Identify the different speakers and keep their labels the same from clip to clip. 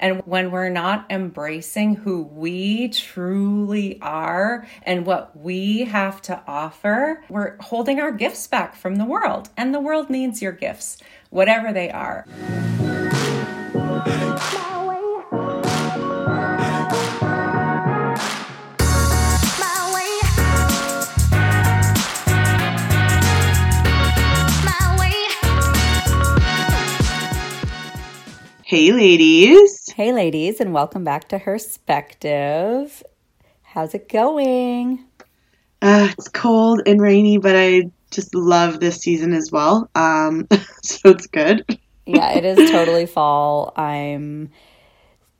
Speaker 1: And when we're not embracing who we truly are and what we have to offer, we're holding our gifts back from the world. And the world needs your gifts, whatever they are.
Speaker 2: Hey, ladies.
Speaker 1: Hey, ladies, and welcome back to Herspective. How's it going?
Speaker 2: Uh, it's cold and rainy, but I just love this season as well. Um, so it's good.
Speaker 1: yeah, it is totally fall. I'm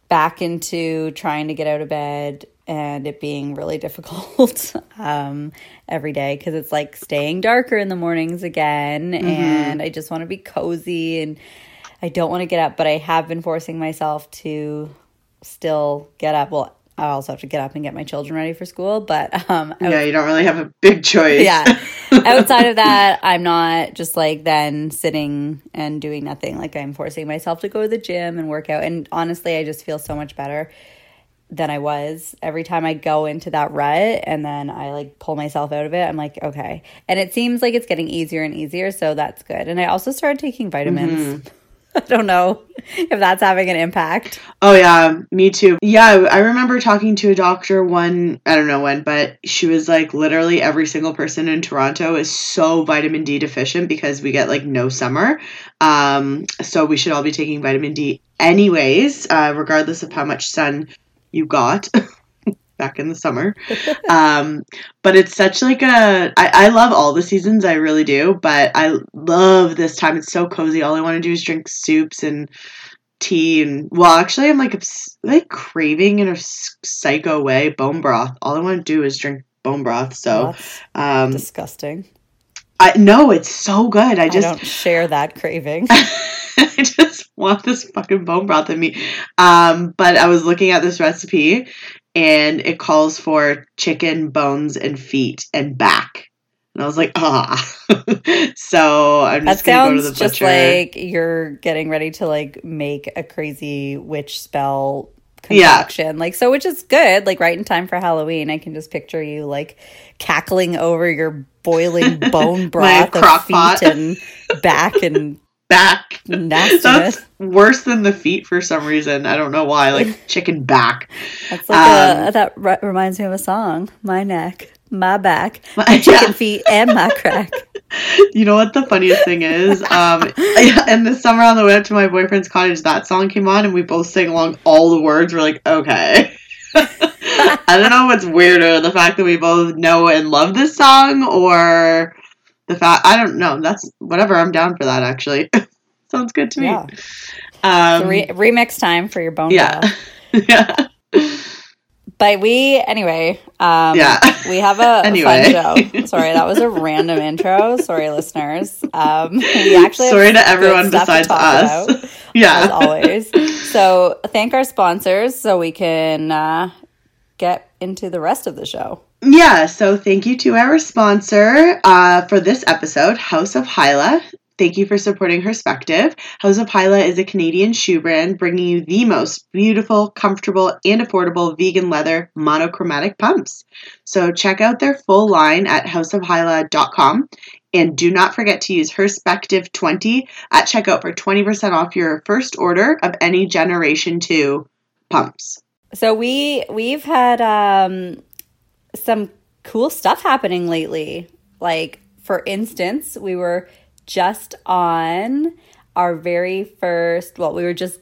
Speaker 1: back into trying to get out of bed and it being really difficult um, every day because it's like staying darker in the mornings again, mm-hmm. and I just want to be cozy and I don't want to get up, but I have been forcing myself to still get up. Well, I also have to get up and get my children ready for school, but um
Speaker 2: Yeah, you don't really have a big choice.
Speaker 1: yeah. Outside of that, I'm not just like then sitting and doing nothing. Like I'm forcing myself to go to the gym and work out. And honestly, I just feel so much better than I was every time I go into that rut and then I like pull myself out of it. I'm like, okay. And it seems like it's getting easier and easier, so that's good. And I also started taking vitamins. Mm-hmm. I don't know if that's having an impact.
Speaker 2: Oh yeah, me too. Yeah, I remember talking to a doctor one, I don't know when, but she was like literally every single person in Toronto is so vitamin D deficient because we get like no summer. Um so we should all be taking vitamin D anyways, uh, regardless of how much sun you got. back in the summer. um, but it's such like a I, I love all the seasons, I really do, but I love this time. It's so cozy. All I want to do is drink soups and tea and well actually I'm like like craving in a psycho way bone broth. All I want to do is drink bone broth. So
Speaker 1: um disgusting.
Speaker 2: I no, it's so good. I just
Speaker 1: I don't share that craving.
Speaker 2: I just want this fucking bone broth in me. Um, but I was looking at this recipe and it calls for chicken bones and feet and back. And I was like, ah. so I'm just that gonna go to the butcher. just
Speaker 1: like you're getting ready to like make a crazy witch spell concoction. Yeah. Like so which is good, like right in time for Halloween. I can just picture you like cackling over your boiling bone broth of feet and back and
Speaker 2: back. Nastiness. That's worse than the feet for some reason. I don't know why. Like chicken back.
Speaker 1: That's like um, a, that re- reminds me of a song. My neck, my back, my, my chicken yeah. feet, and my crack.
Speaker 2: You know what the funniest thing is? Um, in the summer on the way up to my boyfriend's cottage, that song came on, and we both sang along all the words. We're like, okay. I don't know what's weirder, the fact that we both know and love this song, or the fact I don't know. That's whatever. I'm down for that. Actually, sounds good to me. Yeah.
Speaker 1: Um, re- remix time for your bone. Yeah, yeah. But we anyway. Um, yeah. We have a, anyway. fun show. Sorry, that was a random intro. Sorry, listeners. Um, we actually
Speaker 2: sorry to everyone besides to us.
Speaker 1: About, yeah, as always. So thank our sponsors, so we can uh, get into the rest of the show.
Speaker 2: Yeah, so thank you to our sponsor uh, for this episode, House of Hyla. Thank you for supporting Herspective. House of Hyla is a Canadian shoe brand bringing you the most beautiful, comfortable, and affordable vegan leather monochromatic pumps. So check out their full line at houseofhyla.com and do not forget to use Herspective20 at checkout for 20% off your first order of any Generation 2 pumps.
Speaker 1: So we we've had um some cool stuff happening lately. Like, for instance, we were just on our very first, well, we were just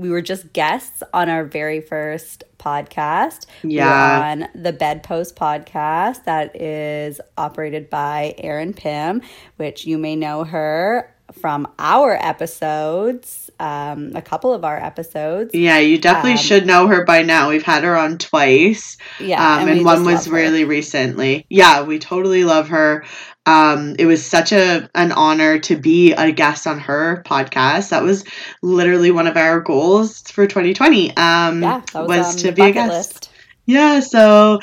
Speaker 1: we were just guests on our very first podcast.
Speaker 2: Yeah.
Speaker 1: We on the Bedpost podcast that is operated by Erin Pym, which you may know her from our episodes, um, a couple of our episodes.
Speaker 2: Yeah, you definitely um, should know her by now. We've had her on twice. Yeah, um, and, and one was really recently. Yeah, we totally love her. Um, it was such a an honor to be a guest on her podcast. That was literally one of our goals for 2020. Um, yeah, was, was to be a guest. List. Yeah, so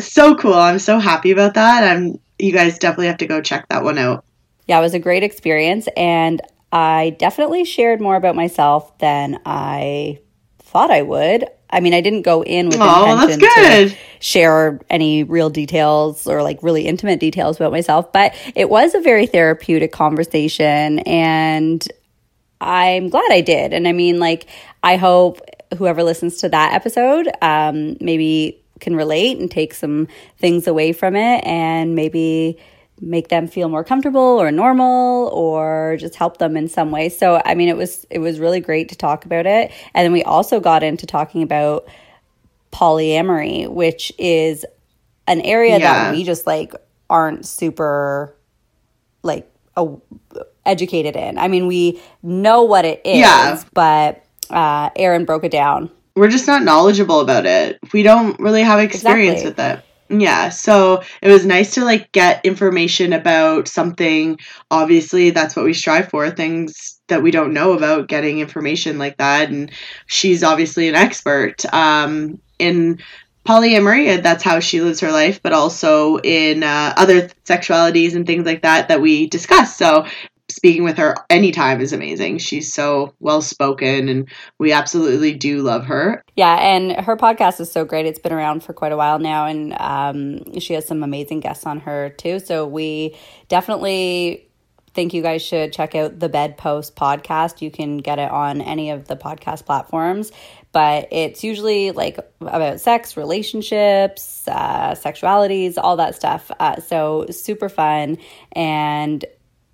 Speaker 2: so cool. I'm so happy about that. I'm. You guys definitely have to go check that one out
Speaker 1: yeah, it was a great experience. And I definitely shared more about myself than I thought I would. I mean, I didn't go in with
Speaker 2: Oh, that's
Speaker 1: intention
Speaker 2: good.
Speaker 1: to share any real details or like really intimate details about myself, but it was a very therapeutic conversation and I'm glad I did. And I mean, like, I hope whoever listens to that episode um, maybe can relate and take some things away from it and maybe make them feel more comfortable or normal or just help them in some way. So I mean it was it was really great to talk about it. And then we also got into talking about polyamory, which is an area
Speaker 2: Yeah.
Speaker 1: that we just like aren't super like a, educated in. I mean, we know what it is,
Speaker 2: Yeah.
Speaker 1: but uh, Erin broke it down.
Speaker 2: we're just not knowledgeable about it. We don't really have experience
Speaker 1: Exactly.
Speaker 2: with it. Yeah, so it was nice to like get information about something. Obviously, that's what we strive for, things that we don't know about, getting information like that and she's obviously an expert um in polyamory, that's how she lives her life, but also in uh, other sexualities and things like that that we discuss. So speaking with her anytime is amazing. She's so well spoken and we absolutely do love her.
Speaker 1: Yeah, and her podcast is so great. It's been around for quite a while now, and um, she has some amazing guests on her too. So we definitely think you guys should check out the Bedpost podcast. You can get it on any of the podcast platforms, but it's usually like about sex, relationships, uh, sexualities, all that stuff. Uh, so super fun, and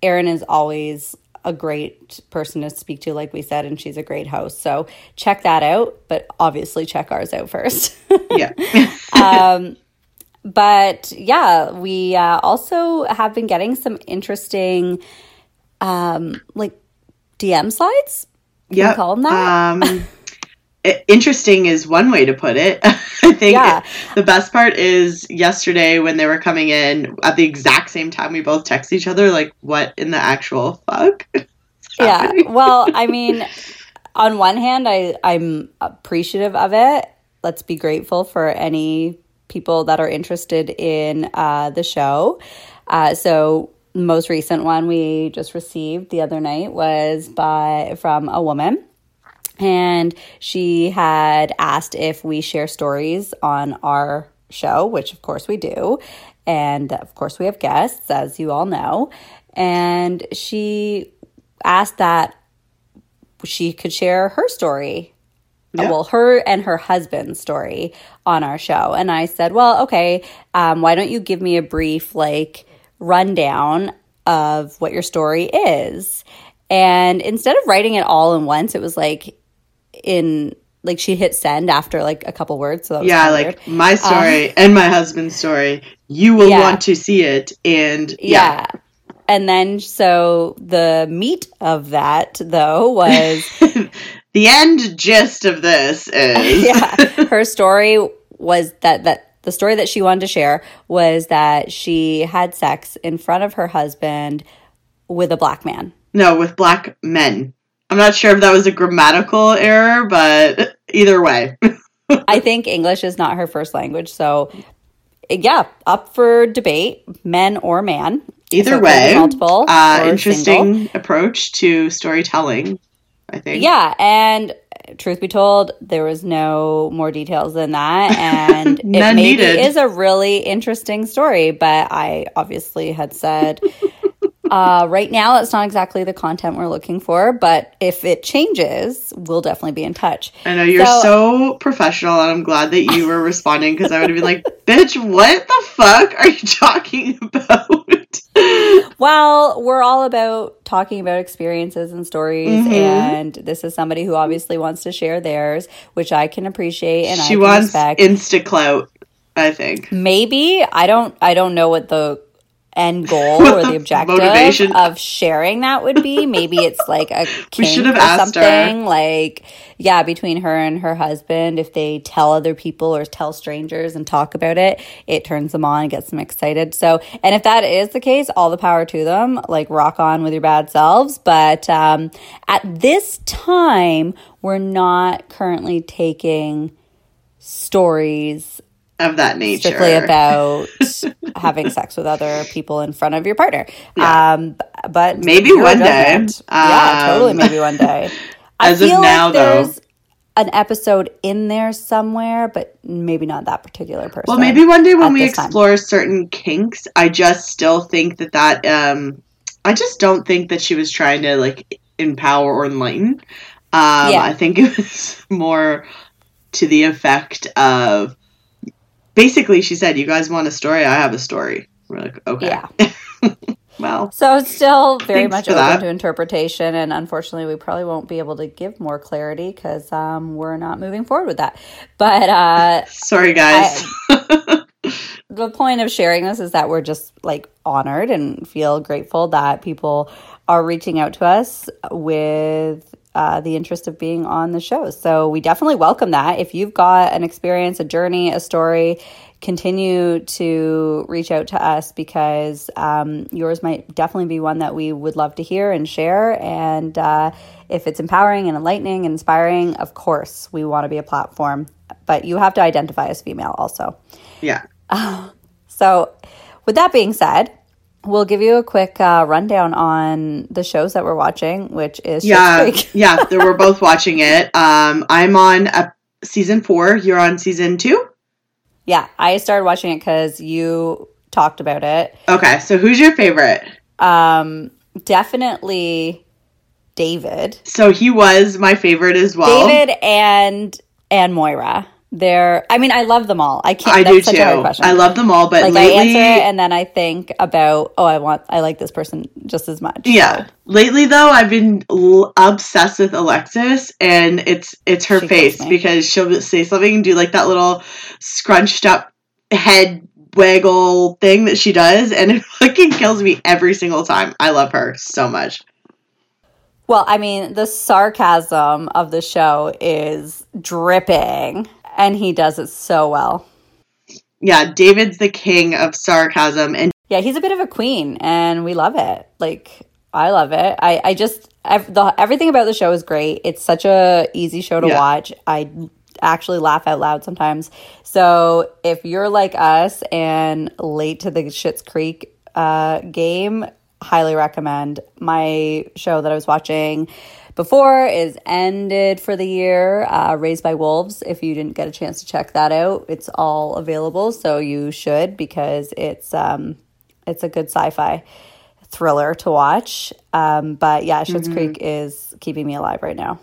Speaker 1: Erin is always a great person to speak to, like we said, and she's a great host. So check that out, but obviously check ours out first.
Speaker 2: Yeah.
Speaker 1: um, but yeah, we uh, also have been getting some interesting, um, like DM slides.
Speaker 2: Yeah.
Speaker 1: call them that?
Speaker 2: Um, interesting is one way to put it. I think
Speaker 1: Yeah.
Speaker 2: the best part is yesterday when they were coming in at the exact same time, we both text each other, like, what in the actual fuck?
Speaker 1: yeah. Well, I mean, on one hand, I I'm appreciative of it. Let's be grateful for any people that are interested in uh, the show. Uh, so most recent one we just received the other night was by from a woman and she had asked if we share stories on our show, which of course we do. And of course, we have guests, as you all know. And she asked that she could share her story.
Speaker 2: Yeah.
Speaker 1: Well, her and her husband's story on our show. And I said, well, okay, um, why don't you give me a brief, like, rundown of what your story is? And instead of writing it all in once, it was like in like she hit send after like a couple words. So that was
Speaker 2: yeah, like
Speaker 1: weird.
Speaker 2: My um, story and my husband's story. You will
Speaker 1: Yeah.
Speaker 2: want to see it. And
Speaker 1: yeah. And then so the meat of that though was
Speaker 2: the end gist of this is.
Speaker 1: yeah, her story was that that the story that she wanted to share was that she had sex in front of her husband with a black man.
Speaker 2: No, with black men. I'm not sure if that was a grammatical error, but either way.
Speaker 1: I think English is not her first language, so yeah, up for debate, men or man.
Speaker 2: Either
Speaker 1: So it could be
Speaker 2: way,
Speaker 1: multiple
Speaker 2: uh, interesting
Speaker 1: single.
Speaker 2: approach to storytelling, I think.
Speaker 1: Yeah, and truth be told, there was no more details than that, and it maybe
Speaker 2: needed.
Speaker 1: is a really interesting story. But I obviously had said. Uh, right now, it's not exactly the content we're looking for, but if it changes, we'll definitely be in touch.
Speaker 2: I know you're
Speaker 1: So-
Speaker 2: so, professional, and I'm glad that you were responding because I would have been like, "Bitch, what the fuck are you talking about?"
Speaker 1: Well, we're all about talking about experiences and stories,
Speaker 2: Mhm.
Speaker 1: and this is somebody who obviously wants to share theirs, which I can appreciate and I
Speaker 2: she
Speaker 1: can
Speaker 2: wants
Speaker 1: respect.
Speaker 2: insta clout. I think.
Speaker 1: Maybe I don't. I don't know what the end goal or the objective
Speaker 2: Motivation.
Speaker 1: of sharing that would be. Maybe it's like a
Speaker 2: We should have
Speaker 1: or
Speaker 2: asked her.
Speaker 1: something. Like yeah, between her and her husband, if they tell other people or tell strangers and talk about it, it turns them on and gets them excited. So, and if that is the case, all the power to them. Like rock on with your bad selves. But um, at this time, we're not currently taking stories
Speaker 2: Of that nature.
Speaker 1: strictly about having sex with other people in front of your partner.
Speaker 2: Yeah.
Speaker 1: Um, but
Speaker 2: Maybe one day.
Speaker 1: judgment. yeah,
Speaker 2: Um,
Speaker 1: totally. Maybe one day. I
Speaker 2: as of
Speaker 1: feel
Speaker 2: now,
Speaker 1: like
Speaker 2: though-
Speaker 1: there's an episode in there somewhere, but maybe not that particular person.
Speaker 2: Well, maybe one day when we
Speaker 1: this time.
Speaker 2: explore certain kinks, I just still think that that um, I just don't think that she was trying to like empower or enlighten. Um,
Speaker 1: Yeah.
Speaker 2: I think it was more to the effect of basically she said, "You guys want a story? I have a story." We're like, okay,
Speaker 1: Yeah.
Speaker 2: well,
Speaker 1: So it's still very much open
Speaker 2: that.
Speaker 1: to interpretation, and unfortunately, we probably won't be able to give more clarity because um, we're not moving forward with that. But uh,
Speaker 2: sorry guys.
Speaker 1: the point of sharing this is that we're just like honored and feel grateful that people are reaching out to us with uh, the interest of being on the show. So we definitely welcome that. If you've got an experience, a journey, a story, continue to reach out to us because um, yours might definitely be one that we would love to hear and share. And uh, if it's empowering and enlightening and inspiring, of course, we want to be a platform. But you have to identify as female also.
Speaker 2: yeah.
Speaker 1: So, with that being said, we'll give you a quick uh, rundown on the shows that we're watching, which is
Speaker 2: yeah, yeah. we're both watching it. Um, I'm on a, season four. You're on season two.
Speaker 1: Yeah, I started watching it because you talked about it.
Speaker 2: Okay, so who's your favorite?
Speaker 1: Um, definitely David,
Speaker 2: So he was my favorite as well.
Speaker 1: David, and and Moira. They're. I mean, I love them all. I can't.
Speaker 2: I
Speaker 1: that's
Speaker 2: do
Speaker 1: such
Speaker 2: too.
Speaker 1: a question.
Speaker 2: I love them all, but
Speaker 1: like
Speaker 2: lately,
Speaker 1: I answer it, and then I think about, oh, I want, I like this person just as much.
Speaker 2: yeah.
Speaker 1: So,
Speaker 2: Lately, though, I've been l- obsessed with Alexis, and it's it's her
Speaker 1: She
Speaker 2: face because she'll say something and do like that little scrunched up head waggle thing that she does, and it fucking kills me every single time. I love her so much.
Speaker 1: Well, I mean, the sarcasm of the show is dripping, and he does it so well.
Speaker 2: Yeah, David's the king of sarcasm, and
Speaker 1: Yeah, he's a bit of a queen, and we love it. Like, I love it. I, I just, the, everything about the show is great. It's such a easy show to
Speaker 2: Yeah.
Speaker 1: watch. I actually laugh out loud sometimes. So if you're like us and late to the Schitt's Creek uh, game, highly recommend. My show that I was watching before is ended for the year, uh, Raised by Wolves. If you didn't get a chance to check that out, it's all available, so you should because it's um, it's a good sci-fi thriller to watch. Um, but yeah, Schitt's Creek is keeping me alive right now.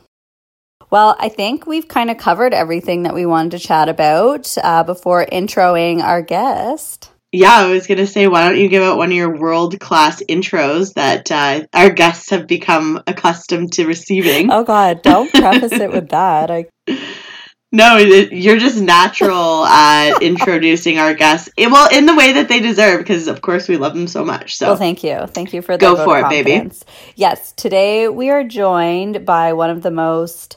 Speaker 1: Well, I think we've kind of covered everything that we wanted to chat about uh, before introing our guest.
Speaker 2: Yeah, I was gonna say, why don't you give out one of your world class intros that uh, our guests have become accustomed to receiving?
Speaker 1: Oh God, don't preface it with that. I
Speaker 2: No, it- you're just natural at introducing our guests. Eh, Well, in the way that they deserve, because of course we love them so much. So
Speaker 1: Well, thank you. Thank you for the
Speaker 2: Go for it, baby.
Speaker 1: Yes, today we are joined by one of the most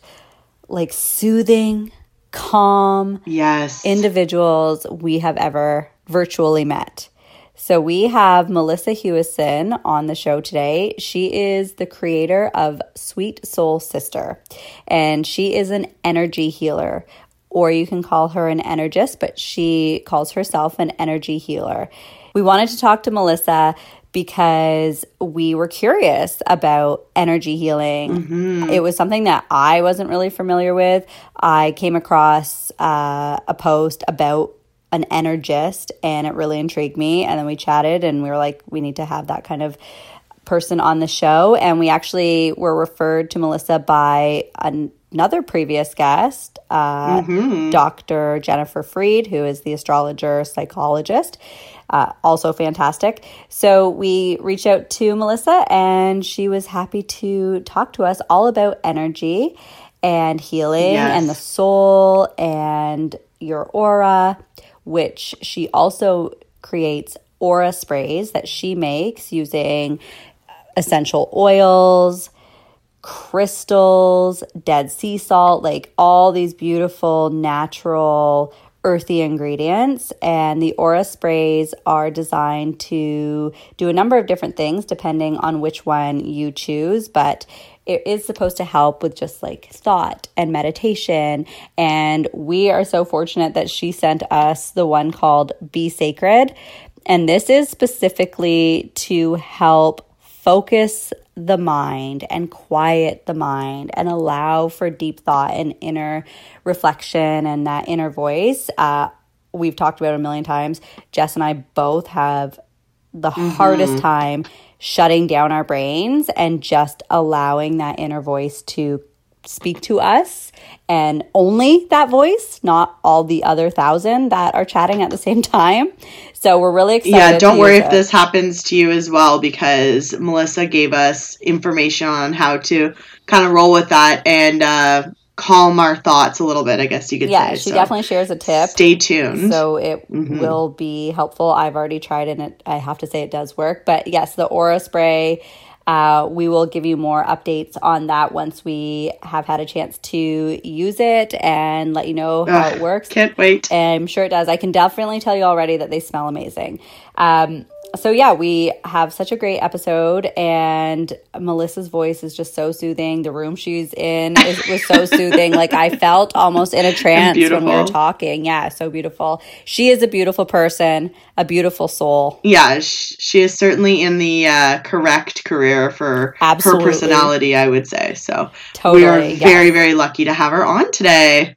Speaker 1: like soothing, calm
Speaker 2: yes,
Speaker 1: individuals we have ever virtually met. So we have Melissa Hewison on the show today. She is the creator of Sweet Soul Sister, and she is an energy healer, or you can call her an energist, but she calls herself an energy healer. We wanted to talk to Melissa because we were curious about energy healing. It was something that I wasn't really familiar with. I came across uh, a post about an energist and it really intrigued me. And then we chatted and we were like, we need to have that kind of person on the show. And we actually were referred to Melissa by an- another previous guest, uh, Dr. Jennifer Freed, who is the astrologer psychologist. Uh, also fantastic. So we reached out to Melissa and she was happy to talk to us all about energy and healing
Speaker 2: Yes.
Speaker 1: and the soul and your aura, which she also creates aura sprays that she makes using essential oils, crystals, dead sea salt, like all these beautiful natural earthy ingredients. And the aura sprays are designed to do a number of different things depending on which one you choose, but it is supposed to help with just like thought and meditation. And we are so fortunate that she sent us the one called Be Sacred. And this is specifically to help focus the mind and quiet the mind and allow for deep thought and inner reflection and that inner voice. Uh, we've talked about a million times. Jess and I both have the mm-hmm. hardest time shutting down our brains and just allowing that inner voice to speak to us and only that voice, not all the other thousand that are chatting at the same time. So we're really excited.
Speaker 2: Yeah, don't worry if it. this happens to you as well because Melissa gave us information on how to kind of roll with that and uh, calm our thoughts a little bit, I guess you could
Speaker 1: yeah,
Speaker 2: say.
Speaker 1: Yeah, she so definitely shares a tip.
Speaker 2: Stay tuned.
Speaker 1: So it mm-hmm. will be helpful. I've already tried it and it, I have to say it does work. But yes, the aura spray uh, we will give you more updates on that once we have had a chance to use it and let you know how Ugh, it works.
Speaker 2: Can't wait.
Speaker 1: And I'm sure it does. I can definitely tell you already that they smell amazing. Um, so yeah, we have such a great episode, and Melissa's voice is just so soothing. The room she's in is, was so soothing. Like I felt almost in a trance when we were talking. Yeah, so beautiful. She is a beautiful person, a beautiful soul.
Speaker 2: Yeah, she is certainly in the uh, correct career for Absolutely. her personality. I would say so. Totally, we are yes. very very lucky to have her on today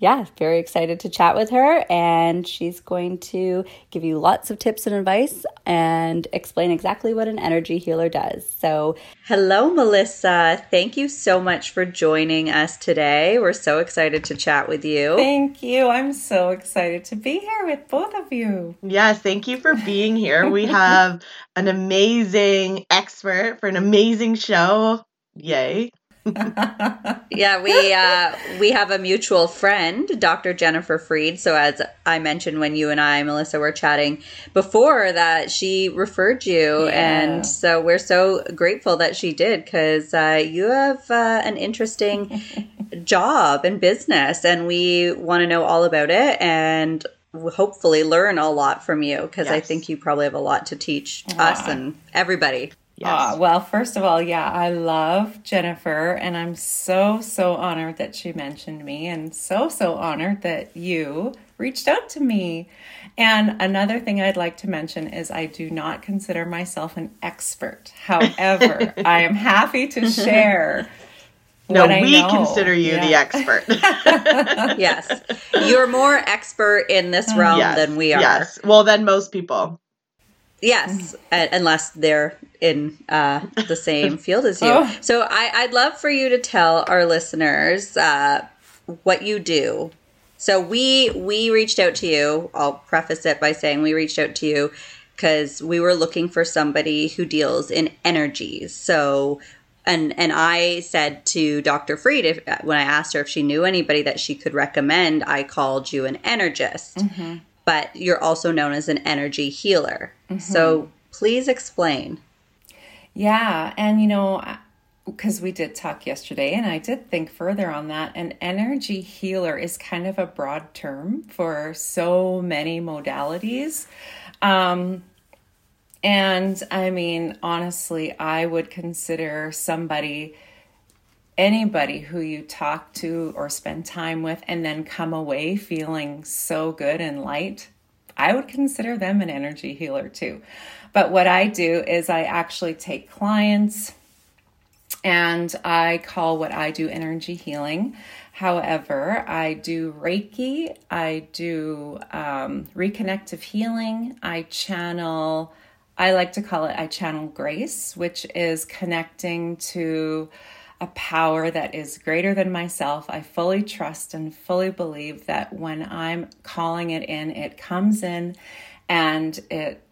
Speaker 1: yeah, very excited to chat with her. And she's going to give you lots of tips and advice and explain exactly what an energy healer does. So, hello, Melissa. Thank you so much for joining us today. We're so excited to chat with you.
Speaker 3: Thank you. I'm so excited to be here with both of you.
Speaker 2: Yes, thank you for being here. We have an amazing expert for an amazing show. Yay.
Speaker 1: yeah, we uh, we have a mutual friend, Dr. Jennifer Freed. So as I mentioned when you and I, Melissa, were chatting before, that she referred you, yeah. and so we're so grateful that she did because uh, you have uh, an interesting job and business, and we want to know all about it and hopefully learn a lot from you because yes. I think you probably have a lot to teach us and everybody.
Speaker 3: Yes. Uh, well, first of all, yeah, I love Jennifer, and I'm so, so honored that she mentioned me, and so, so honored that you reached out to me. And another thing I'd like to mention is I do not consider myself an expert. However, I am happy to share.
Speaker 2: No, we consider you yeah. the expert.
Speaker 1: yes. You're more expert in this realm yes, than we are. Yes.
Speaker 2: Well, than most people.
Speaker 1: Yes, unless they're in uh, the same field as you. Oh. So I, would love for you to tell our listeners uh, what you do. So we we reached out to you. I'll preface it by saying we reached out to you because we were looking for somebody who deals in energies. So and and I said to Dr. Freed if, when I asked her if she knew anybody that she could recommend, I called you an energist. Mm-hmm but you're also known as an energy healer. Mm-hmm. So please explain.
Speaker 3: Yeah. And, you know, because we did talk yesterday and I did think further on that. An energy healer is kind of a broad term for so many modalities. Um, and I mean, honestly, I would consider somebody anybody who you talk to or spend time with and then come away feeling so good and light, I would consider them an energy healer too. But what I do is I actually take clients and I call what I do energy healing. However, I do Reiki, I do um, reconnective healing, I channel, I like to call it, I channel grace, which is connecting to a power that is greater than myself. I fully trust and fully believe that when I'm calling it in, it comes in and it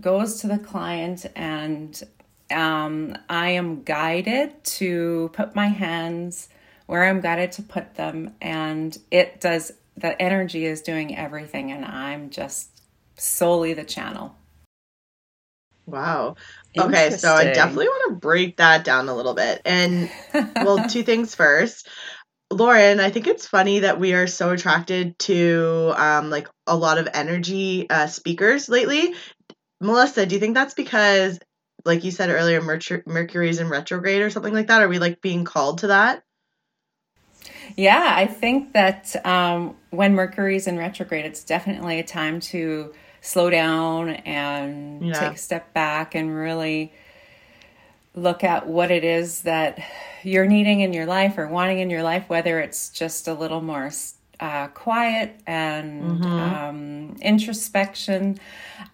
Speaker 3: goes to the client, and um, I am guided to put my hands where I'm guided to put them, and it does the energy is doing everything, and I'm just solely the channel.
Speaker 2: Wow. Okay, so I definitely want to break that down a little bit. And well, two things first. Lauren, I think it's funny that we are so attracted to um, like a lot of energy uh, speakers lately. Melissa, do you think that's because, like you said earlier, Mercury Mercury's in retrograde or something like that? Are we like being called to that?
Speaker 3: Yeah, I think that um, when Mercury's in retrograde, it's definitely a time to slow down and yeah. take a step back and really look at what it is that you're needing in your life or wanting in your life, whether it's just a little more uh, quiet and mm-hmm. um, introspection.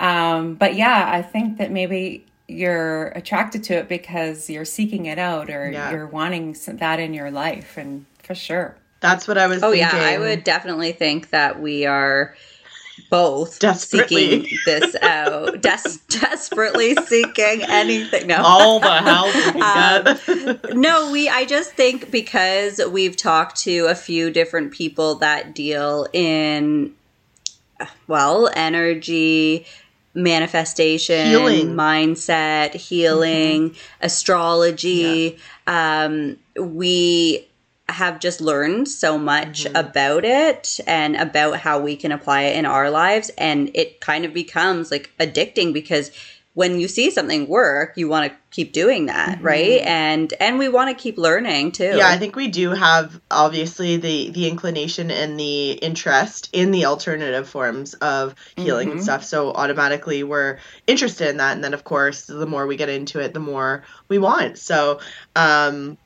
Speaker 3: Um, but yeah, I think that maybe you're attracted to it because you're seeking it out or yeah. you're wanting that in your life, and for sure.
Speaker 2: That's what I was.
Speaker 1: Oh
Speaker 2: thinking.
Speaker 1: yeah, I would definitely think that we are both seeking this out, Des- desperately seeking anything. No,
Speaker 2: all the help we
Speaker 1: um, no, we. I just think because we've talked to a few different people that deal in, well, energy manifestation,
Speaker 2: healing.
Speaker 1: mindset, healing, mm-hmm. astrology. Yeah. Um, we have just learned so much mm-hmm. about it and about how we can apply it in our lives and it kind of becomes like addicting because when you see something work you want to keep doing that mm-hmm. right and and we want to keep learning too
Speaker 2: yeah i think we do have obviously the the inclination and the interest in the alternative forms of healing mm-hmm. and stuff so automatically we're interested in that and then of course the more we get into it the more we want so um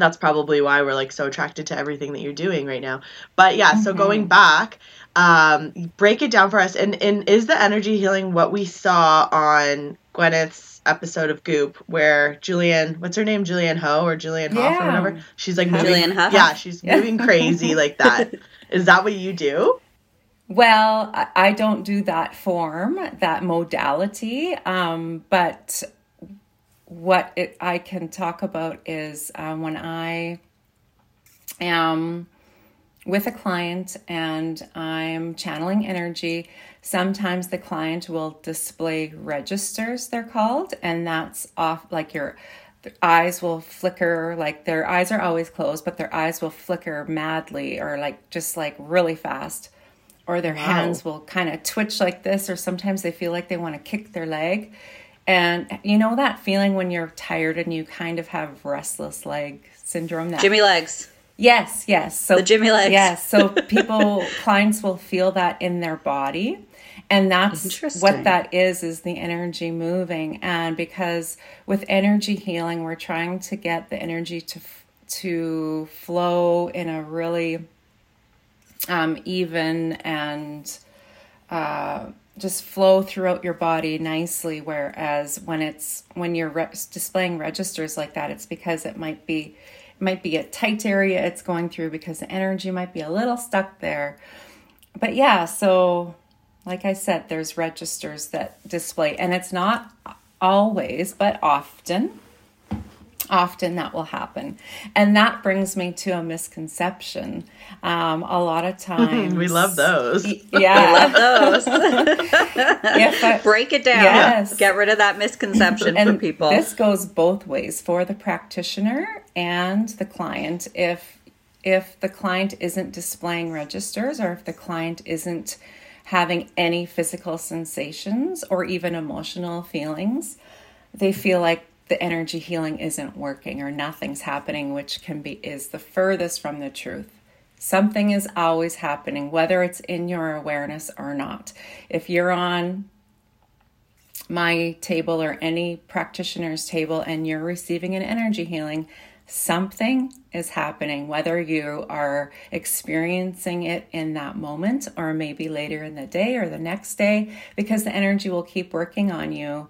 Speaker 2: that's probably why we're like so attracted to everything that you're doing right now. But yeah, mm-hmm. so going back, um, break it down for us. And and is the energy healing what we saw on Gwyneth's episode of Goop, where Julianne, what's her name, Julianne Ho or Julianne yeah. Hough or whatever, she's like moving, Julianne Hough. Yeah, she's moving crazy like that. Is that what you do?
Speaker 3: Well, I don't do that form, that modality, um, but what it, I can talk about is um, when I am with a client and I'm channeling energy, sometimes the client will display registers, they're called, and that's off like your eyes will flicker, like their eyes are always closed, but their eyes will flicker madly or like just like really fast. Or their wow. hands will kind of twitch like this, or sometimes they feel like they want to kick their leg and you know that feeling when you're tired and you kind of have restless leg syndrome? That
Speaker 1: Jimmy legs.
Speaker 3: Yes, yes.
Speaker 1: So the Jimmy legs.
Speaker 3: Yes. So people, clients will feel that in their body. And that's what that is, is the energy moving. And because with energy healing, we're trying to get the energy to, to flow in a really um, even and, uh, just flow throughout your body nicely whereas when it's when you're re- displaying registers like that it's because it might be it might be a tight area it's going through because the energy might be a little stuck there. But yeah so like i said there's registers that display and it's not always but often often that will happen. And that brings me to a misconception. Um, a lot of times.
Speaker 2: we love those.
Speaker 3: Yeah.
Speaker 1: We love those. I, Break it down. Yes. Get rid of that misconception and for people.
Speaker 3: This goes both ways for the practitioner and the client. If if the client isn't displaying registers or if the client isn't having any physical sensations or even emotional feelings, they feel like the energy healing isn't working or nothing's happening, which can be is the furthest from the truth. Something is always happening, whether it's in your awareness or not. If you're on my table or any practitioner's table and you're receiving an energy healing, something is happening, whether you are experiencing it in that moment or maybe later in the day or the next day, because the energy will keep working on you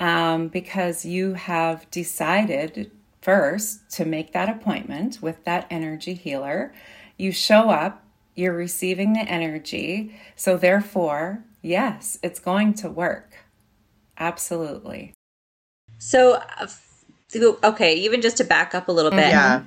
Speaker 3: um, because you have decided first to make that appointment with that energy healer. You show up, you're receiving the energy. So, therefore, yes, it's going to work. Absolutely.
Speaker 1: So, okay, even just to back up a little bit.
Speaker 2: Yeah.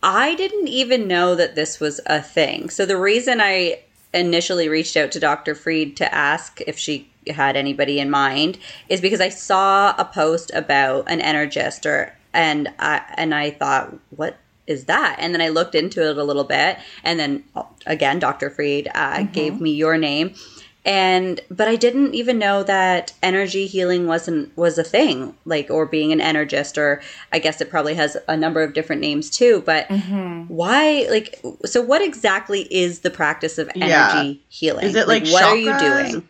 Speaker 1: I didn't even know that this was a thing. So, the reason I initially reached out to Dr. Freed to ask if she had anybody in mind is because I saw a post about an energist or and I and I thought what is that? And then I looked into it a little bit, and then again, Dr. Freed uh, mm-hmm. gave me your name, and but I didn't even know that energy healing wasn't was a thing, like or being an energist, or I guess it probably has a number of different names too. But mm-hmm. why, like, so what exactly is the practice of energy yeah. healing?
Speaker 2: Is it like,
Speaker 1: like what are you doing?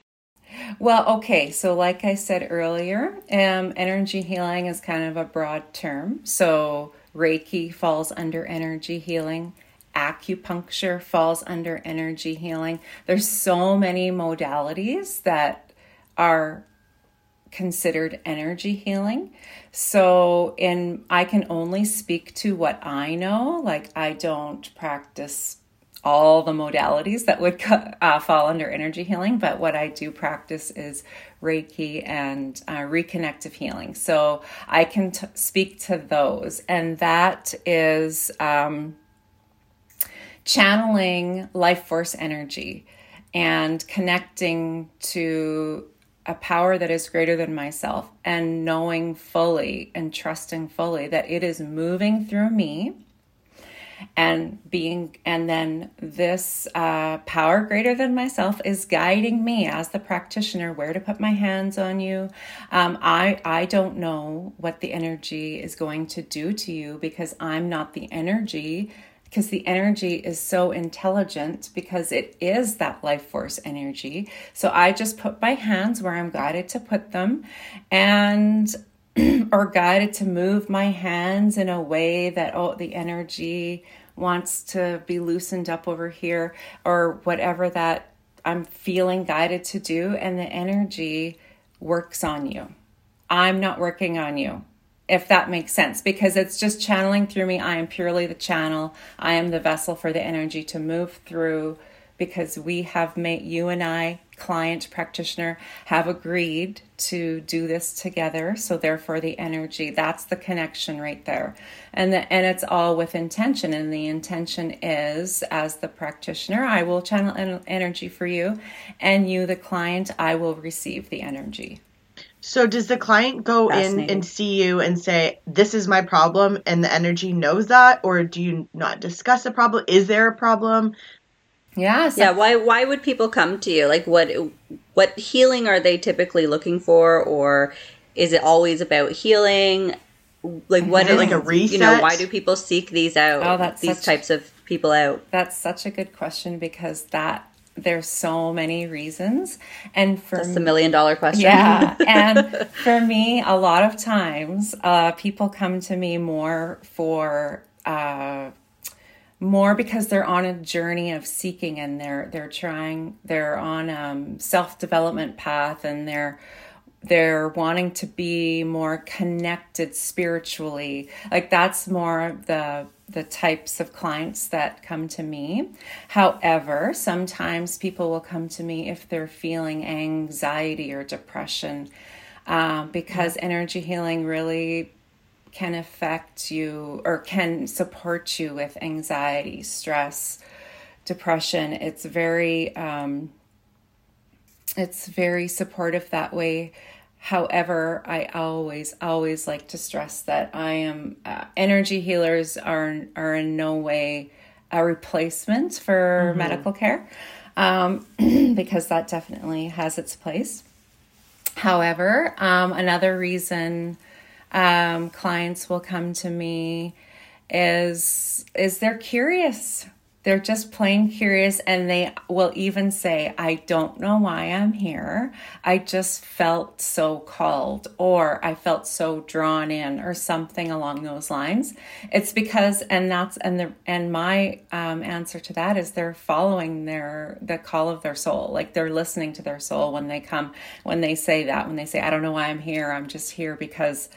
Speaker 3: Well, okay. So, like I said earlier, um, energy healing is kind of a broad term. So, Reiki falls under energy healing. Acupuncture falls under energy healing. There's so many modalities that are considered energy healing. So, in I can only speak to what I know. Like I don't practice all the modalities that would uh, fall under energy healing, but what I do practice is Reiki and uh, reconnective healing. So I can t- speak to those, and that is um, channeling life force energy and connecting to a power that is greater than myself and knowing fully and trusting fully that it is moving through me and being and then this uh, power greater than myself is guiding me as the practitioner where to put my hands on you um, i i don't know what the energy is going to do to you because i'm not the energy because the energy is so intelligent because it is that life force energy. So I just put my hands where I'm guided to put them and or guided to move my hands in a way that oh the energy wants to be loosened up over here or whatever that I'm feeling guided to do and the energy works on you. I'm not working on you if that makes sense, because it's just channeling through me. I am purely the channel. I am the vessel for the energy to move through because we have made, you and I, client practitioner, have agreed to do this together. So therefore the energy, that's the connection right there. And the, and it's all with intention. And the intention is as the practitioner, I will channel energy for you and you, the client, I will receive the energy.
Speaker 2: So does the client go in and see you and say, "This is my problem," and the energy knows that, or do you not discuss a problem? Is there a problem?
Speaker 3: Yeah.
Speaker 1: So- yeah. Why? Why would people come to you? Like, what? What healing are they typically looking for, or is it always about healing? Like, what is like a reset? You know, why do people seek these out? Oh, that's these such, types of people out.
Speaker 3: That's such a good question because that there's so many reasons and for
Speaker 1: that's the million dollar question
Speaker 3: yeah and for me a lot of times uh, people come to me more for uh, more because they're on a journey of seeking and they're they're trying they're on um, self-development path and they're they're wanting to be more connected spiritually like that's more the the types of clients that come to me. However, sometimes people will come to me if they're feeling anxiety or depression um, because energy healing really can affect you or can support you with anxiety, stress, depression. It's very um, it's very supportive that way However, I always, always like to stress that I am uh, energy healers are are in no way a replacement for mm-hmm. medical care, um, because that definitely has its place. However, um, another reason um, clients will come to me is is they're curious they're just plain curious and they will even say, I don't know why I'm here. I just felt so called or I felt so drawn in or something along those lines. It's because, and that's, and the, and my um, answer to that is they're following their, the call of their soul. Like they're listening to their soul when they come, when they say that, when they say, I don't know why I'm here. I'm just here because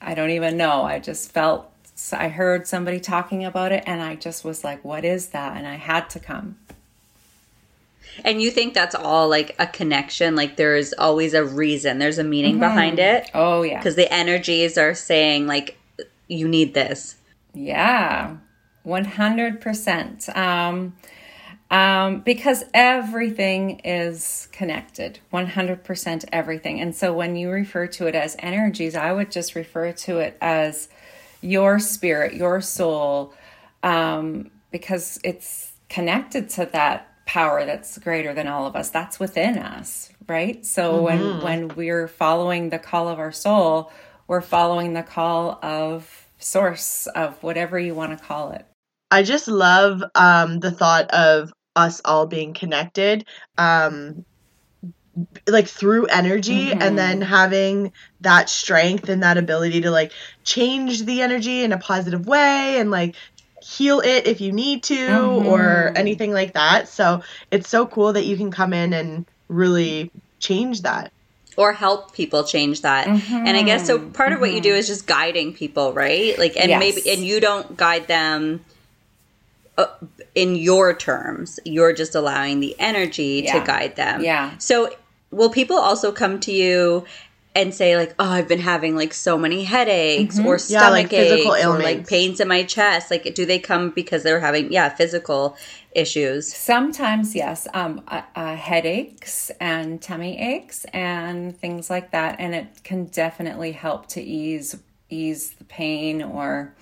Speaker 3: I don't even know. I just felt I heard somebody talking about it and I just was like, what is that? And I had to come.
Speaker 1: And you think that's all like a connection? Like there's always a reason, there's a meaning mm-hmm. behind it?
Speaker 3: Oh, yeah.
Speaker 1: Because the energies are saying, like, you need this.
Speaker 3: Yeah, 100%. Um, um, because everything is connected 100% everything and so when you refer to it as energies i would just refer to it as your spirit, your soul, um, because it's connected to that power that's greater than all of us. That's within us, right? So mm-hmm. when when we're following the call of our soul, we're following the call of source of whatever you want to call it.
Speaker 2: I just love um, the thought of us all being connected. Um, like through energy
Speaker 3: Mm-hmm.
Speaker 2: and then having that strength and that ability to like change the energy in a positive way and like heal it if you need to or
Speaker 3: Mm-hmm.
Speaker 2: anything like that. So it's so cool that you can come in and really change that.
Speaker 1: or help people change that. And I guess so part of what you do is just guiding people, right? Like and
Speaker 3: Yes.
Speaker 1: maybe and you don't guide them uh, in your terms. You're just allowing the energy
Speaker 3: Yeah.
Speaker 1: to guide them.
Speaker 3: Yeah.
Speaker 1: So will people also come to you and say like, "Oh, I've been having like so many headaches or
Speaker 2: Yeah,
Speaker 1: stomach
Speaker 2: like physical
Speaker 1: aches or like pains in my chest?" Like do they come because they're having yeah, physical issues?
Speaker 3: Sometimes, yes, um, uh, uh, headaches and tummy aches and things like that, and it can definitely help to ease ease the pain or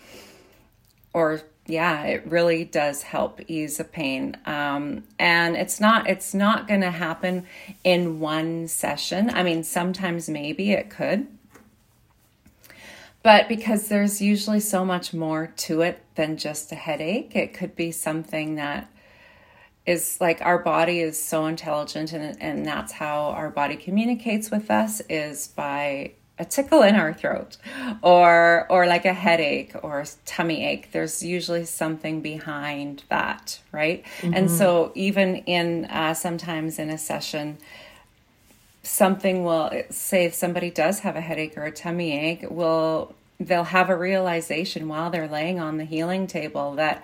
Speaker 3: or yeah, it really does help ease the pain. Um, and it's not it's not going to happen in one session. I mean, sometimes maybe it could, but because there's usually so much more to it than just a headache, it could be something that is like our body is so intelligent and and that's how our body communicates with us is by a tickle in our throat or or like a headache or a tummy ache. There's usually something behind that right? And so even in uh, sometimes in a session something will say if somebody does have a headache or a tummy ache will they'll have a realization while they're laying on the healing table that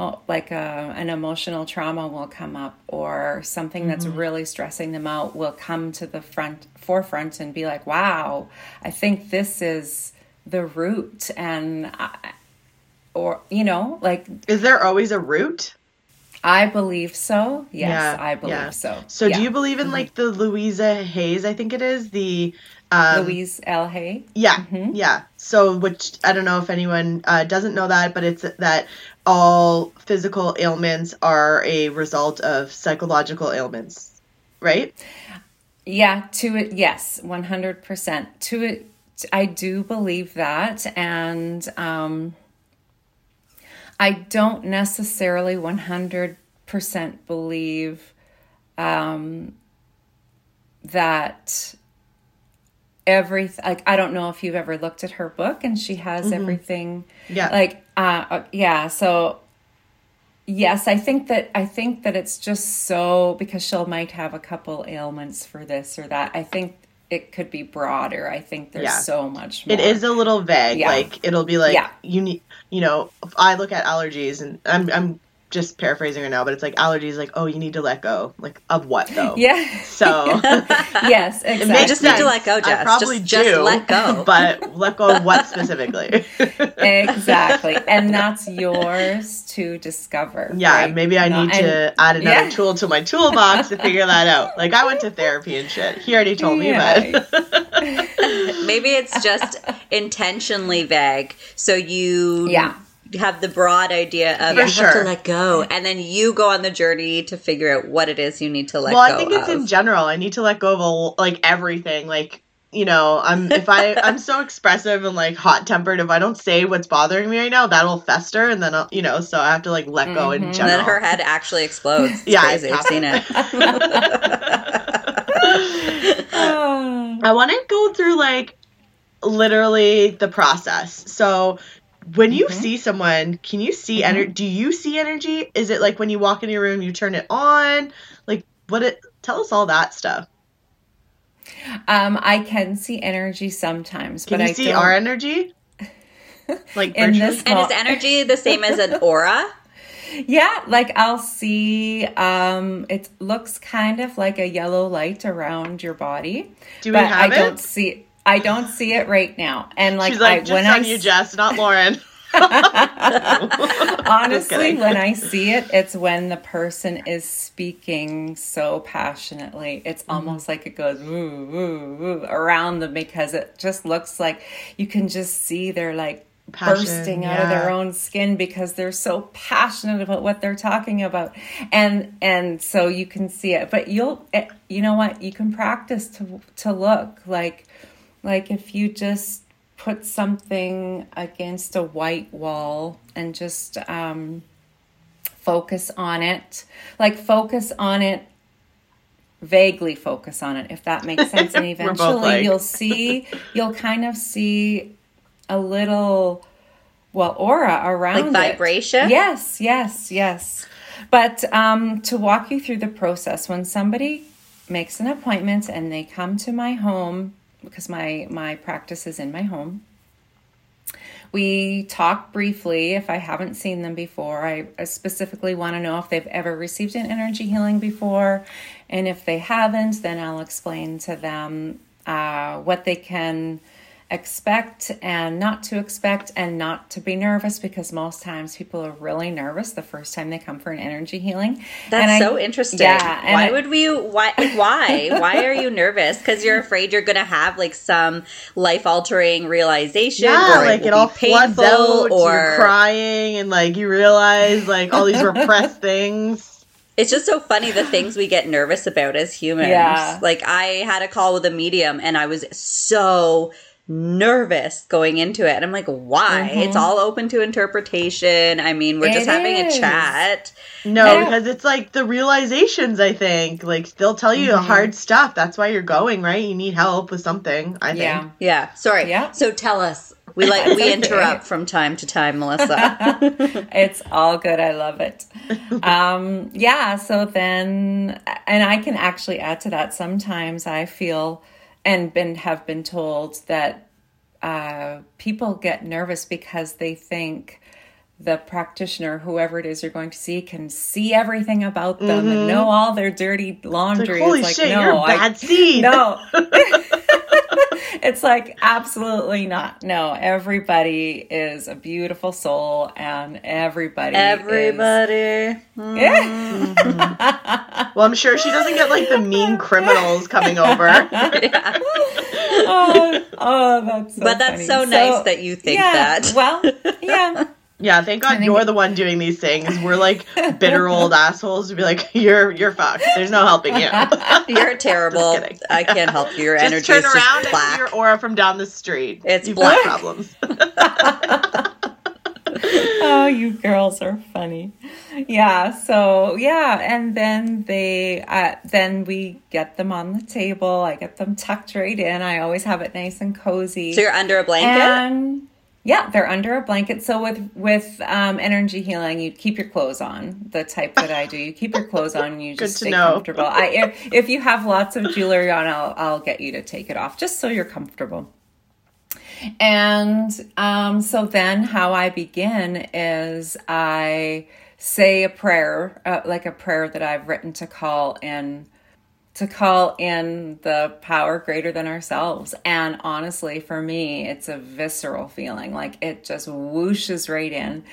Speaker 3: oh, like a, an emotional trauma will come up or something that's really stressing them out will come to the front forefront and be like wow i think this is the root and I, or you know like
Speaker 2: Is there always a root?
Speaker 3: i believe so yes
Speaker 2: Yeah,
Speaker 3: i believe
Speaker 2: yeah.
Speaker 3: so
Speaker 2: So
Speaker 3: Yeah. Mm-hmm.
Speaker 2: do you believe in like the Louisa Hayes, I think it is, the um,
Speaker 3: louise l hay
Speaker 2: Yeah,
Speaker 3: Mm-hmm.
Speaker 2: yeah. So, which I don't know if anyone uh, doesn't know that, but it's that all physical ailments are a result of psychological ailments, right?
Speaker 3: Yeah, to it, yes, 100%. To it, I do believe that. And um, I don't necessarily 100% believe um, that everything, like, I don't know if you've ever looked at her book and she has everything
Speaker 2: Yeah.
Speaker 3: like uh uh, yeah so yes i think that i think that it's just so because she'll might have a couple ailments for this or that i think it could be broader i think there's
Speaker 2: Yeah.
Speaker 3: so much more
Speaker 2: It is a little vague.
Speaker 3: Yeah.
Speaker 2: Like it'll be like
Speaker 3: Yeah.
Speaker 2: you need, you know, if I look at allergies and I'm I'm just paraphrasing her now, but it's like allergies like, oh, you need to let go. Like of what though?
Speaker 3: yeah
Speaker 2: So
Speaker 3: yes exactly
Speaker 2: makes
Speaker 1: You just need to let go,
Speaker 2: I
Speaker 1: Jess.
Speaker 2: probably
Speaker 1: just, just
Speaker 2: do,
Speaker 1: let go.
Speaker 2: But let go of what specifically?
Speaker 3: exactly and that's yours to discover
Speaker 2: Yeah,
Speaker 3: right?
Speaker 2: maybe I
Speaker 3: No,
Speaker 2: need
Speaker 3: and-
Speaker 2: to add another
Speaker 3: yeah.
Speaker 2: tool to my toolbox to figure that out. Like I went to therapy and shit. He already told me,
Speaker 3: Yeah.
Speaker 2: but
Speaker 1: Maybe it's just intentionally vague. So you
Speaker 3: Yeah.
Speaker 1: Have the broad idea of
Speaker 2: For
Speaker 1: you have to let go. And then you go on the journey to figure out what it is you need to let
Speaker 2: well, I think it's
Speaker 1: of.
Speaker 2: in general. I need to let go of a, like everything. Like you know, I'm if I I'm so expressive and like hot tempered. If I don't say what's bothering me right now, that'll fester, and then I'll, you know, so I have to like let go in
Speaker 1: mm-hmm.
Speaker 2: and
Speaker 1: then her head actually explodes. It's
Speaker 2: Yeah,
Speaker 1: crazy. I've seen it.
Speaker 2: I want to go through like literally the process. So when you see someone, can you see energy? Do you see energy? Is it like when you walk in your room, you turn it on? Like what it? Tell us all that stuff.
Speaker 3: um i can see energy sometimes
Speaker 2: Can
Speaker 3: but
Speaker 2: you
Speaker 3: i
Speaker 2: see
Speaker 3: don't
Speaker 2: our energy? Like
Speaker 3: in
Speaker 2: virtually?
Speaker 3: this
Speaker 1: And is energy the same as an aura?
Speaker 3: Yeah, like I'll see um it looks kind of like a yellow light around your body.
Speaker 2: Do we
Speaker 3: but
Speaker 2: have
Speaker 3: I
Speaker 2: it?
Speaker 3: don't see I don't see it right now. And like,
Speaker 2: She's like,
Speaker 3: I
Speaker 2: just
Speaker 3: when
Speaker 2: on
Speaker 3: I
Speaker 2: you, Jess, not Lauren.
Speaker 3: honestly when I see it, it's when the person is speaking so passionately. It's
Speaker 2: Mm-hmm.
Speaker 3: almost like it goes woo woo woo around them because it just looks like you can just see they're like
Speaker 2: Passion,
Speaker 3: bursting out of their own skin because they're so passionate about what they're talking about and and so you can see it but you'll eh, you know what you can practice to to look like like if you just put something against a white wall and just um focus on it like focus on it vaguely focus on it if that makes sense and eventually
Speaker 2: like-
Speaker 3: you'll see you'll kind of see a little well aura around
Speaker 1: Like
Speaker 3: it.
Speaker 1: vibration?
Speaker 3: yes yes yes but um, to walk you through the process when somebody makes an appointment and they come to my home because my my practice is in my home we talk briefly if I haven't seen them before. I, specifically want to know if they've ever received an energy healing before. And if they haven't, then I'll explain to them uh, what they can expect and not to expect and not to be nervous because most times people are really nervous the first time they come for an energy healing.
Speaker 1: That's
Speaker 3: And I-
Speaker 1: so interesting.
Speaker 3: Yeah. and
Speaker 1: why
Speaker 3: I-
Speaker 1: would we? Why? Like, why? why are you nervous? Because you're afraid you're gonna have like some life altering realization.
Speaker 2: Yeah,
Speaker 1: or
Speaker 2: like
Speaker 1: it,
Speaker 2: it all
Speaker 1: be
Speaker 2: floods
Speaker 1: painful,
Speaker 2: out.
Speaker 1: or
Speaker 2: You're crying, and like you realize like all these repressed things.
Speaker 1: It's just so funny the things we get nervous about as humans.
Speaker 3: Yeah.
Speaker 1: Like I had a call with a medium and I was so nervous going into it. And I'm like, why? It's all open to interpretation. I mean, we're just
Speaker 3: Mm-hmm.
Speaker 1: Having a chat.
Speaker 2: No,
Speaker 3: Yeah.
Speaker 2: because it's like the realizations. I think like they'll tell you
Speaker 3: Mm-hmm.
Speaker 2: hard stuff. That's why you're going, right? You need help with something. I think.
Speaker 3: yeah.
Speaker 1: Yeah. Sorry.
Speaker 3: Yeah.
Speaker 1: So tell us. We like we interrupt from time to time, Melissa.
Speaker 3: it's all good. I love it. Um, yeah. So then, and I can actually add to that. Sometimes I feel and been have been told that uh, people get nervous because they think the practitioner, whoever it is you're going to see, can see everything about them and know all their dirty
Speaker 2: Mm-hmm. It's
Speaker 3: laundry.
Speaker 2: like, holy
Speaker 3: It's like,
Speaker 2: shit,
Speaker 3: no,
Speaker 2: you're a
Speaker 3: I-
Speaker 2: bad seed.
Speaker 3: no. it's like absolutely not. No, everybody is a beautiful soul and everybody is-
Speaker 1: Everybody.
Speaker 2: Well, I'm sure she doesn't get like the mean criminals coming over.
Speaker 3: oh, oh, that's so
Speaker 1: But that's
Speaker 3: funny.
Speaker 1: so nice that you think
Speaker 3: yeah,
Speaker 1: that.
Speaker 3: Well, yeah.
Speaker 2: Yeah, thank God you're
Speaker 3: it-
Speaker 2: the one doing these things. We're like bitter old assholes to be like, you're you're fucked. There's no helping you.
Speaker 1: You're terrible. I can't help you. Your
Speaker 2: just
Speaker 1: energy
Speaker 2: turn
Speaker 1: is just
Speaker 2: around and see
Speaker 1: black.
Speaker 2: your aura from down the street.
Speaker 1: It's
Speaker 2: You've
Speaker 1: black.
Speaker 2: problems.
Speaker 3: oh, you girls are funny. Yeah. So yeah, and then they, uh, then we get them on the table. I get them tucked right in. I always have it nice and cozy.
Speaker 1: So you're under a blanket?
Speaker 3: And yeah, they're under a blanket. So with with um, energy healing, you keep your clothes on. The type that I do, you keep your clothes on. You just stay
Speaker 2: know.
Speaker 3: comfortable. I if, if you have lots of jewelry on, I'll I'll get you to take it off just so you're comfortable. And um, so then, how I begin is I say a prayer, uh, like a prayer that I've written to call in to call in the power greater than ourselves. And honestly, for me, it's a visceral feeling. Like it just whooshes right in.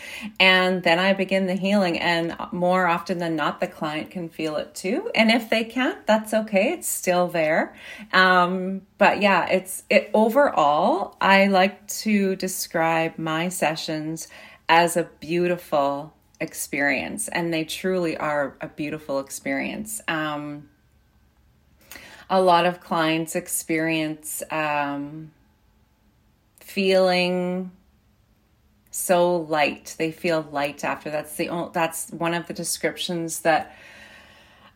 Speaker 3: And then I begin the healing. And more often than not, the client can feel it too. And if they can't, that's okay. It's still there. Um, but yeah, it's it overall, I like to describe my sessions as a beautiful experience. And they truly are a beautiful experience. Um, a lot of clients experience um, feeling so light. They feel light after. That's the only, that's one of the descriptions that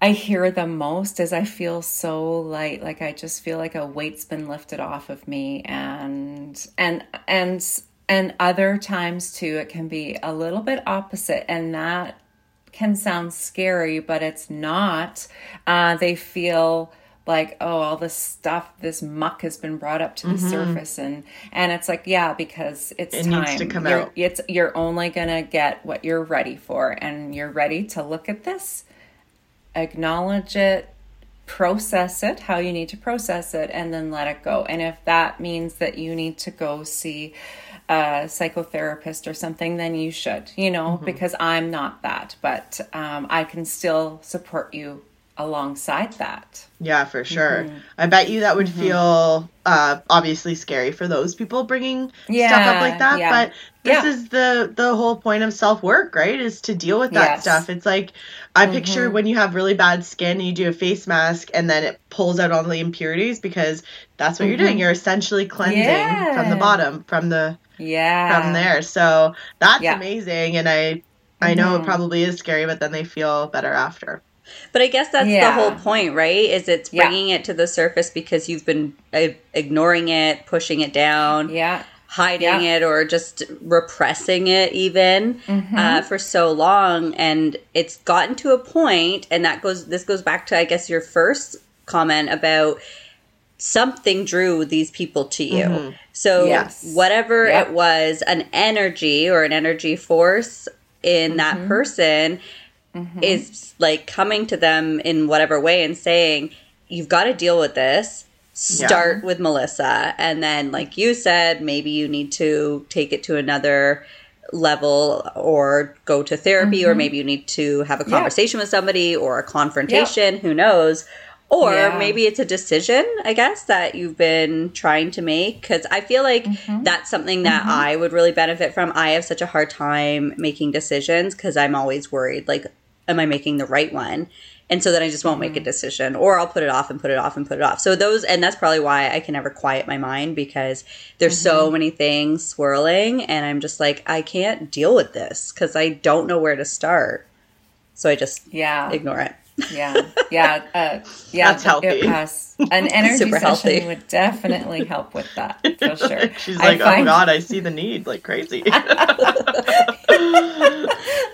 Speaker 3: I hear the most. Is I feel so light, like I just feel like a weight's been lifted off of me, and and and and other times too, it can be a little bit opposite, and that can sound scary, but it's not. Uh, they feel like oh all this stuff this muck has been brought up to the surface. And and it's like yeah because it's
Speaker 2: Mm-hmm. It
Speaker 3: time
Speaker 2: needs to come
Speaker 3: you're,
Speaker 2: out.
Speaker 3: it's you're only gonna get what you're ready for. And you're ready to look at this acknowledge it process it how you need to process it and then let it go. And if that means that you need to go see a psychotherapist or something then you should you know because i'm not that. But um, i can still support you alongside that
Speaker 2: Yeah, for sure.
Speaker 3: Mm-hmm.
Speaker 2: I bet you that would feel uh, obviously scary for those people bringing stuff up like that.
Speaker 3: yeah.
Speaker 2: But this
Speaker 3: Yeah.
Speaker 2: is the the whole point of self work, right? Is to deal with that
Speaker 3: Yes.
Speaker 2: stuff. It's like I picture when you have really bad skin, and you do a face mask, and then it pulls out all the impurities because that's what you're doing. You're essentially cleansing from the bottom, from the
Speaker 3: yeah
Speaker 2: from there. So that's
Speaker 3: Yeah.
Speaker 2: amazing, and I I know it probably is scary, but then they feel better after.
Speaker 1: But I guess that's the whole point, right? Is it's
Speaker 3: Yeah.
Speaker 1: bringing it to the surface because you've been uh, ignoring it, pushing it down,
Speaker 3: Yeah.
Speaker 1: hiding
Speaker 3: Yeah. Mm-hmm.
Speaker 1: it, or just repressing it even uh, for so long, and it's gotten to a point, and that goes. This goes back to, I guess, your first comment about something drew these people to you. So
Speaker 3: Yes.
Speaker 1: whatever
Speaker 3: Yep.
Speaker 1: it was, an energy or an energy force in that person Mm-hmm. is like coming to them in whatever way and saying, You've got to deal with this. Start with Melissa. And then, like you said, maybe you need to take it to another level or go to therapy, or mm-hmm. maybe you need to have a conversation with somebody or a confrontation. Who knows? Or
Speaker 3: Yeah.
Speaker 1: maybe it's a decision, I guess, that you've been trying to make. Because I feel like mm-hmm. that's something that I would really benefit from. I have such a hard time making decisions because I'm always worried, like, am I making the right one? And so then I just won't make a mm-hmm. decision, or I'll put it off and put it off and put it off. So those, and that's probably why I can never quiet my mind because there's so mm-hmm. many things swirling, and I'm just like, I can't deal with this because I don't know where to start. So I just
Speaker 3: Yeah.
Speaker 1: ignore it.
Speaker 3: Yeah, yeah, uh, yeah.
Speaker 2: That's healthy.
Speaker 3: It, has- an energy
Speaker 1: Super
Speaker 3: session
Speaker 1: healthy.
Speaker 3: would definitely help with that for sure.
Speaker 4: She's
Speaker 3: I
Speaker 4: like, oh
Speaker 3: find-
Speaker 4: god, I see the need like crazy.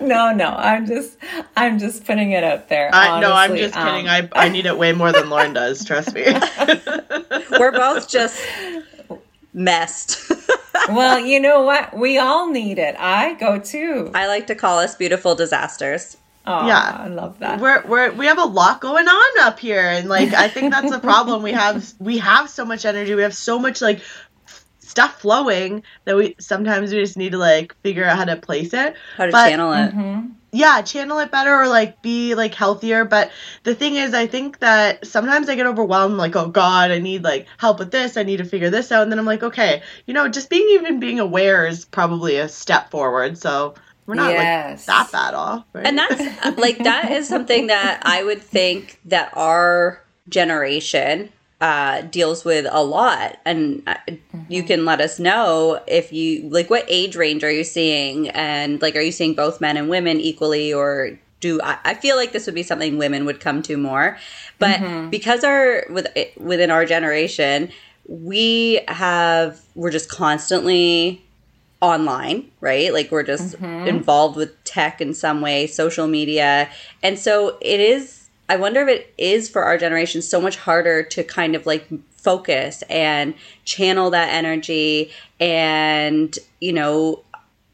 Speaker 3: No, no, I'm just, I'm just putting it out there.
Speaker 4: I, no, I'm just kidding.
Speaker 3: Um,
Speaker 4: I I need it way more than Lauren does. Trust me.
Speaker 1: We're both just messed.
Speaker 3: well, you know what? We all need it. I go too.
Speaker 1: I like to call us beautiful disasters.
Speaker 3: Oh,
Speaker 4: Yeah.
Speaker 3: I love that.
Speaker 4: we're we're we have a lot going on up here, and like I think that's the problem. We have we have so much energy. We have so much like stuff flowing that we sometimes we just need to like figure out how to place it.
Speaker 1: How to
Speaker 4: But-
Speaker 1: channel it.
Speaker 3: Mm-hmm.
Speaker 4: yeah channel it better or like be like healthier but the thing is i think that sometimes i get overwhelmed like oh god i need like help with this i need to figure this out and then i'm like okay you know just being even being aware is probably a step forward so we're not
Speaker 3: Yes.
Speaker 4: like that bad off right?
Speaker 1: And that's like that is something that I would think that our generation uh, deals with a lot. And uh, you can let us know if you like what age range are you seeing, and like are you seeing both men and women equally, or do I, I feel like this would be something women would come to more, but because our with within our generation, we have we're just constantly online, right? Like we're just mm-hmm. involved with tech in some way, social media. And so it is, I wonder if it is for our generation so much harder to kind of like focus and channel that energy and, you know,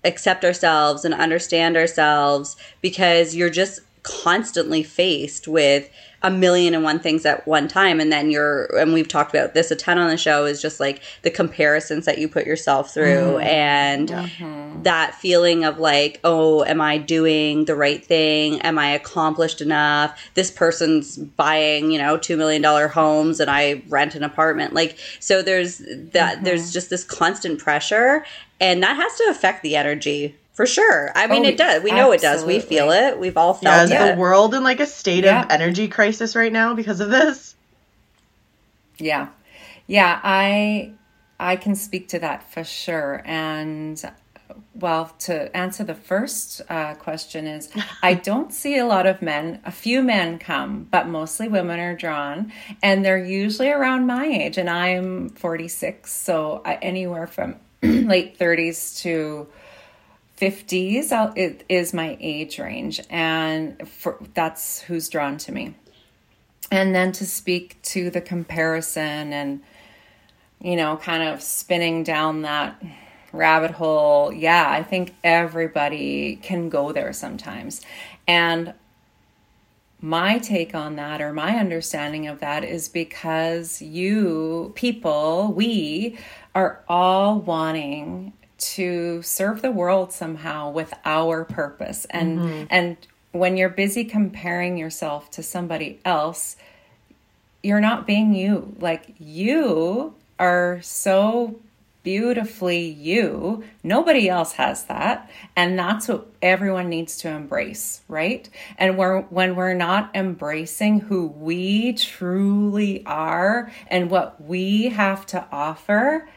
Speaker 1: accept ourselves and understand ourselves because you're just constantly faced with a million and one things at one time. And then you're and we've talked about this a ton on the show is just like the comparisons that you put yourself through. Mm-hmm. And mm-hmm. that feeling of like oh am i doing the right thing? Am i accomplished enough? This person's buying you know 2 million dollar homes and i rent an apartment. Like so there's that mm-hmm. there's just this constant pressure and that has to affect the energy for sure i mean
Speaker 3: Oh,
Speaker 1: it does we know it does we feel it we've all
Speaker 4: yeah
Speaker 1: felt
Speaker 4: is
Speaker 1: it
Speaker 4: the world in like a state
Speaker 3: Yeah.
Speaker 4: of energy crisis right now because of this
Speaker 3: Yeah. Yeah, I I can speak to that for sure. And well, to answer the first uh, question is I don't see a lot of men. A few men come, but mostly women are drawn, and they're usually around my age. And I'm 46, so I, anywhere from late 30s to 50s I'll, it is my age range, and for, that's who's drawn to me. And then to speak to the comparison and you know kind of spinning down that rabbit hole yeah i think everybody can go there sometimes. And my take on that or my understanding of that is because you people we are all wanting to serve the world somehow with our purpose. And mm-hmm. and when you're busy comparing yourself to somebody else you're not being you. Like you are so beautifully you. Nobody else has that. And that's what everyone needs to embrace right? And we're, when we're not embracing who we truly are and what we have to offer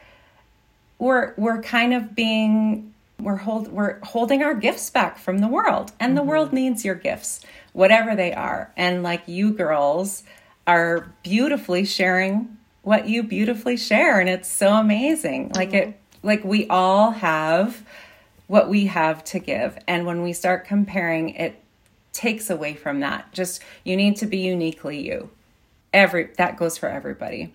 Speaker 3: we're we're kind of being we're hold we're holding our gifts back from the world and the mm-hmm. world needs your gifts whatever they are. And like you girls are beautifully sharing what you beautifully share and it's so amazing. Like it mm-hmm. like we all have what we have to give. And when we start comparing, it takes away from that. Just you need to be uniquely you. Every that goes for everybody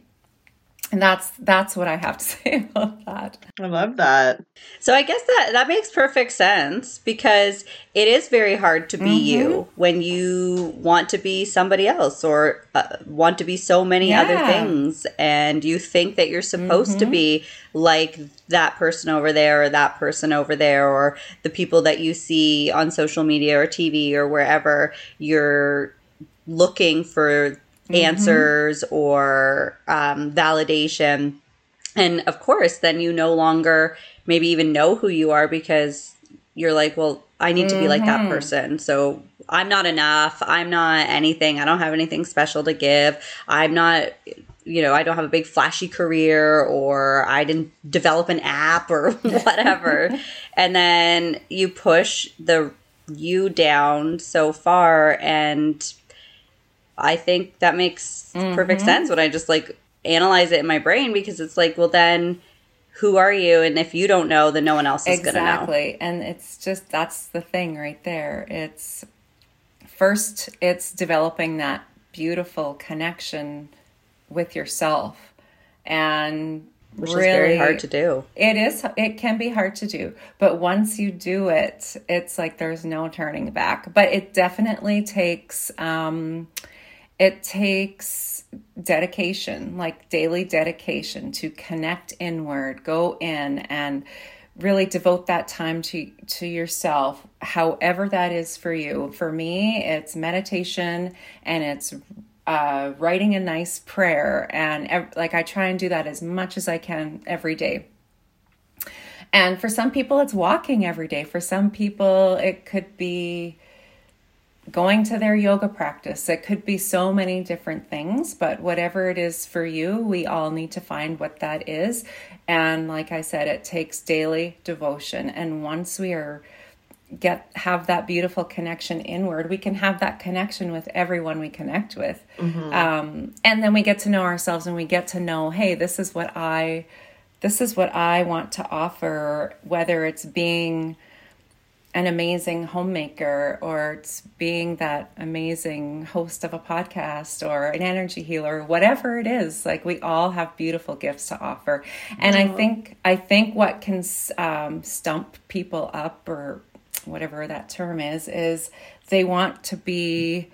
Speaker 3: and that's that's what I have to say about that.
Speaker 4: I love that.
Speaker 1: So I guess that that makes perfect sense because it is very hard to be mm-hmm. you when you want to be somebody else or uh, want to be so many yeah. other things and you think that you're supposed mm-hmm. to be like that person over there or that person over there or the people that you see on social media or TV or wherever you're looking for mm-hmm. answers or um, validation. And of course, then you no longer maybe even know who you are because you're like, well, I need to be like that mm-hmm. person. So I'm not enough. I'm not anything. I don't have anything special to give. I'm not, you know, I don't have a big flashy career or I didn't develop an app or whatever. and then you push the you down so far and I think that makes mm-hmm. perfect sense when I just like analyze it in my brain because it's like, well, then who are you? And if you don't know, then no one else is
Speaker 3: exactly.
Speaker 1: going to know.
Speaker 3: Exactly. And it's just that's the thing right there. It's first, it's developing that beautiful connection with yourself and
Speaker 1: which really, is very hard to do.
Speaker 3: It is. It can be hard to do, but once you do it, it's like there's no turning back. But it definitely takes um, it takes dedication, like daily dedication to connect inward, go in and really devote that time to to yourself however that is for you. For me it's meditation and it's uh, writing a nice prayer and ev- like i try and do that as much as i can every day. And for some people it's walking every day. For some people it could be going to their yoga practice. It could be so many different things, but whatever it is for you, we all need to find what that is. And like I said, it takes daily devotion. And once we are get have that beautiful connection inward we can have that connection with everyone we connect with mm-hmm. um, and then we get to know ourselves and we get to know hey this is what i this is what i want to offer whether it's being an amazing homemaker or it's being that amazing host of a podcast or an energy healer whatever it is like we all have beautiful gifts to offer. And i think i think what can um, stump people up or whatever that term is is they want to be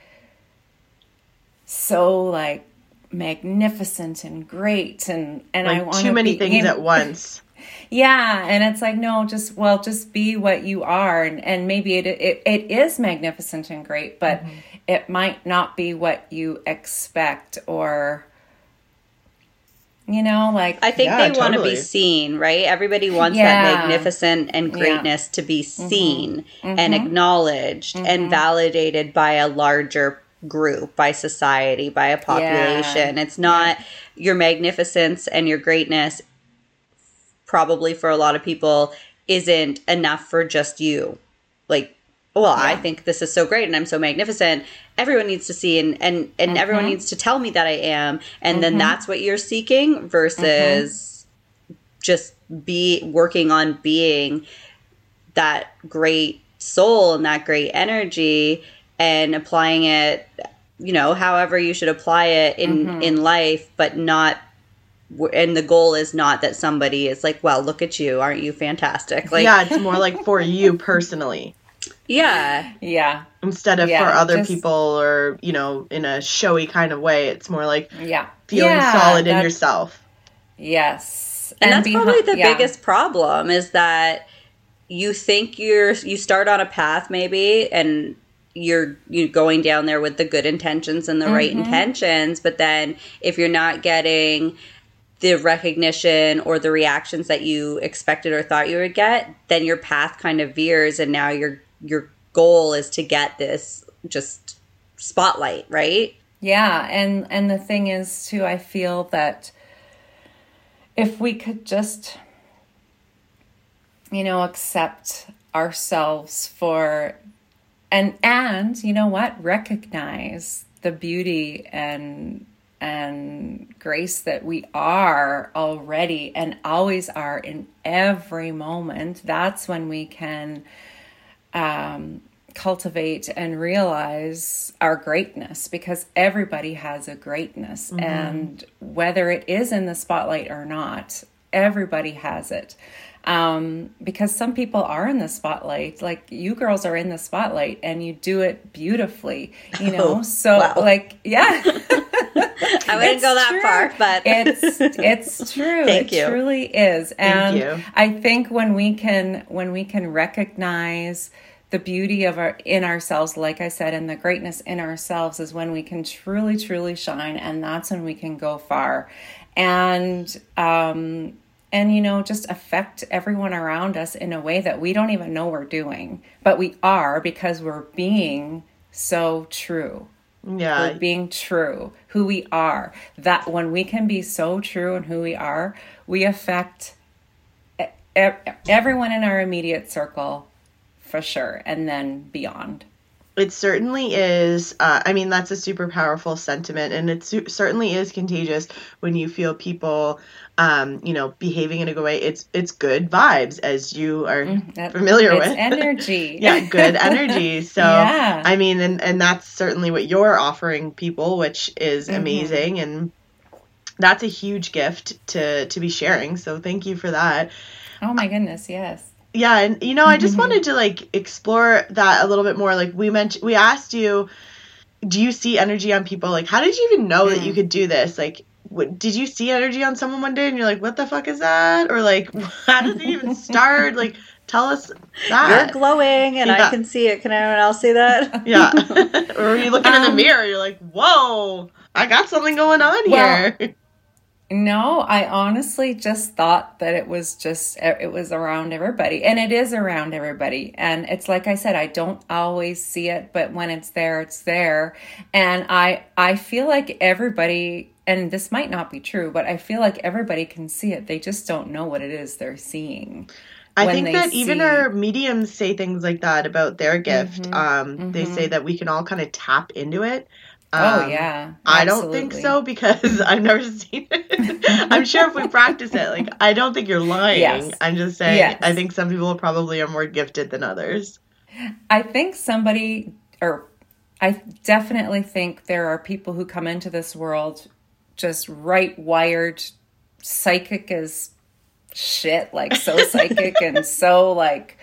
Speaker 3: so like magnificent and great and and
Speaker 4: like
Speaker 3: i want
Speaker 4: too many be, things at once
Speaker 3: yeah, and it's like no, just well, just be what you are, and, and maybe it, it it is magnificent and great, but mm-hmm. it might not be what you expect or you know like
Speaker 1: i think yeah, they totally. want to be seen right everybody wants yeah. that magnificent and greatness yeah. to be mm-hmm. seen mm-hmm. and acknowledged mm-hmm. and validated by a larger group by society by a population it's not your magnificence and your greatness probably for a lot of people isn't enough for just you. Like, well, yeah. I think this is so great and I'm so magnificent. Everyone needs to see and and, and mm-hmm. everyone needs to tell me that I am. And mm-hmm. then that's what you're seeking versus mm-hmm. just be working on being that great soul and that great energy and applying it you know however you should apply it in mm-hmm. in life but not and the goal is not that somebody is like, well, look at you, aren't you fantastic?
Speaker 4: Like, yeah, it's more like for you personally.
Speaker 1: Yeah,
Speaker 3: yeah.
Speaker 4: Instead of yeah, for other just, people or you know in a showy kind of way, it's more like
Speaker 3: yeah,
Speaker 4: feeling yeah, solid in yourself.
Speaker 3: Yes,
Speaker 1: and, and that's probably the yeah. biggest problem is that you think you're you start on a path maybe and you're you're going down there with the good intentions and the mm-hmm. right intentions but then if you're not getting the recognition or the reactions that you expected or thought you would get, then your path kind of veers and now your your goal is to get this just spotlight, right?
Speaker 3: Yeah, and and the thing is too I feel that if we could just you know accept ourselves for and and you know what recognize the beauty and and grace that we are already and always are in every moment that's when we can um, cultivate and realize our greatness because everybody has a greatness mm-hmm. and whether it is in the spotlight or not everybody has it um, because some people are in the spotlight. Like you girls are in the spotlight and you do it beautifully, you know? Oh, so wow. like, yeah.
Speaker 1: I wouldn't go that
Speaker 3: true.
Speaker 1: far, but
Speaker 3: it's, it's true.
Speaker 1: Thank
Speaker 3: it
Speaker 1: you.
Speaker 3: truly is. And I think when we can, when we can recognize the beauty of our in ourselves like i said and the greatness in ourselves is when we can truly truly shine and that's when we can go far and um and you know just affect everyone around us in a way that we don't even know we're doing but we are because we're being so true
Speaker 2: yeah.
Speaker 3: being true who we are. That when we can be so true and who we are we affect everyone in our immediate circle for sure and then beyond
Speaker 2: it certainly is. Uh, I mean, that's a super powerful sentiment, and it su- certainly is contagious when you feel people, um, you know, behaving in a good way. It's it's good vibes, as you are mm, familiar with.
Speaker 3: energy.
Speaker 2: yeah, good energy. So, yeah. I mean, and and that's certainly what you're offering people, which is mm-hmm. amazing, and that's a huge gift to to be sharing. So, thank you for that.
Speaker 3: Oh my goodness, yes
Speaker 2: yeah and you know i just mm-hmm. wanted to like explore that a little bit more. Like we mentioned we asked you do you see energy on people? Like how did you even know that you mm. could do this? Like what, did you see energy on someone one day and you're like what the fuck is that? Or like how does it even start? Like tell us that.
Speaker 1: You're glowing and yeah. i can see it. Can anyone else see that?
Speaker 2: Yeah. Or you looking um, in the um, mirror? You're like whoa i got something going on well, here
Speaker 3: no, I honestly just thought that it was just it was around everybody and it is around everybody. And it's like I said I don't always see it, but when it's there it's there. And I I feel like everybody and this might not be true, but I feel like everybody can see it. They just don't know what it is they're seeing.
Speaker 2: I think that see... even our mediums say things like that about their gift. Mm-hmm, um, mm-hmm. They say that we can all kind of tap into it.
Speaker 3: Oh, um, oh yeah. Absolutely.
Speaker 2: I don't think so because I've never seen it. I'm sure if we practice it, like I don't think you're lying. Yes. I'm just saying yes. I think some people probably are more gifted than others.
Speaker 3: I think somebody or I definitely think there are people who come into this world just right wired psychic as shit, like so psychic and so like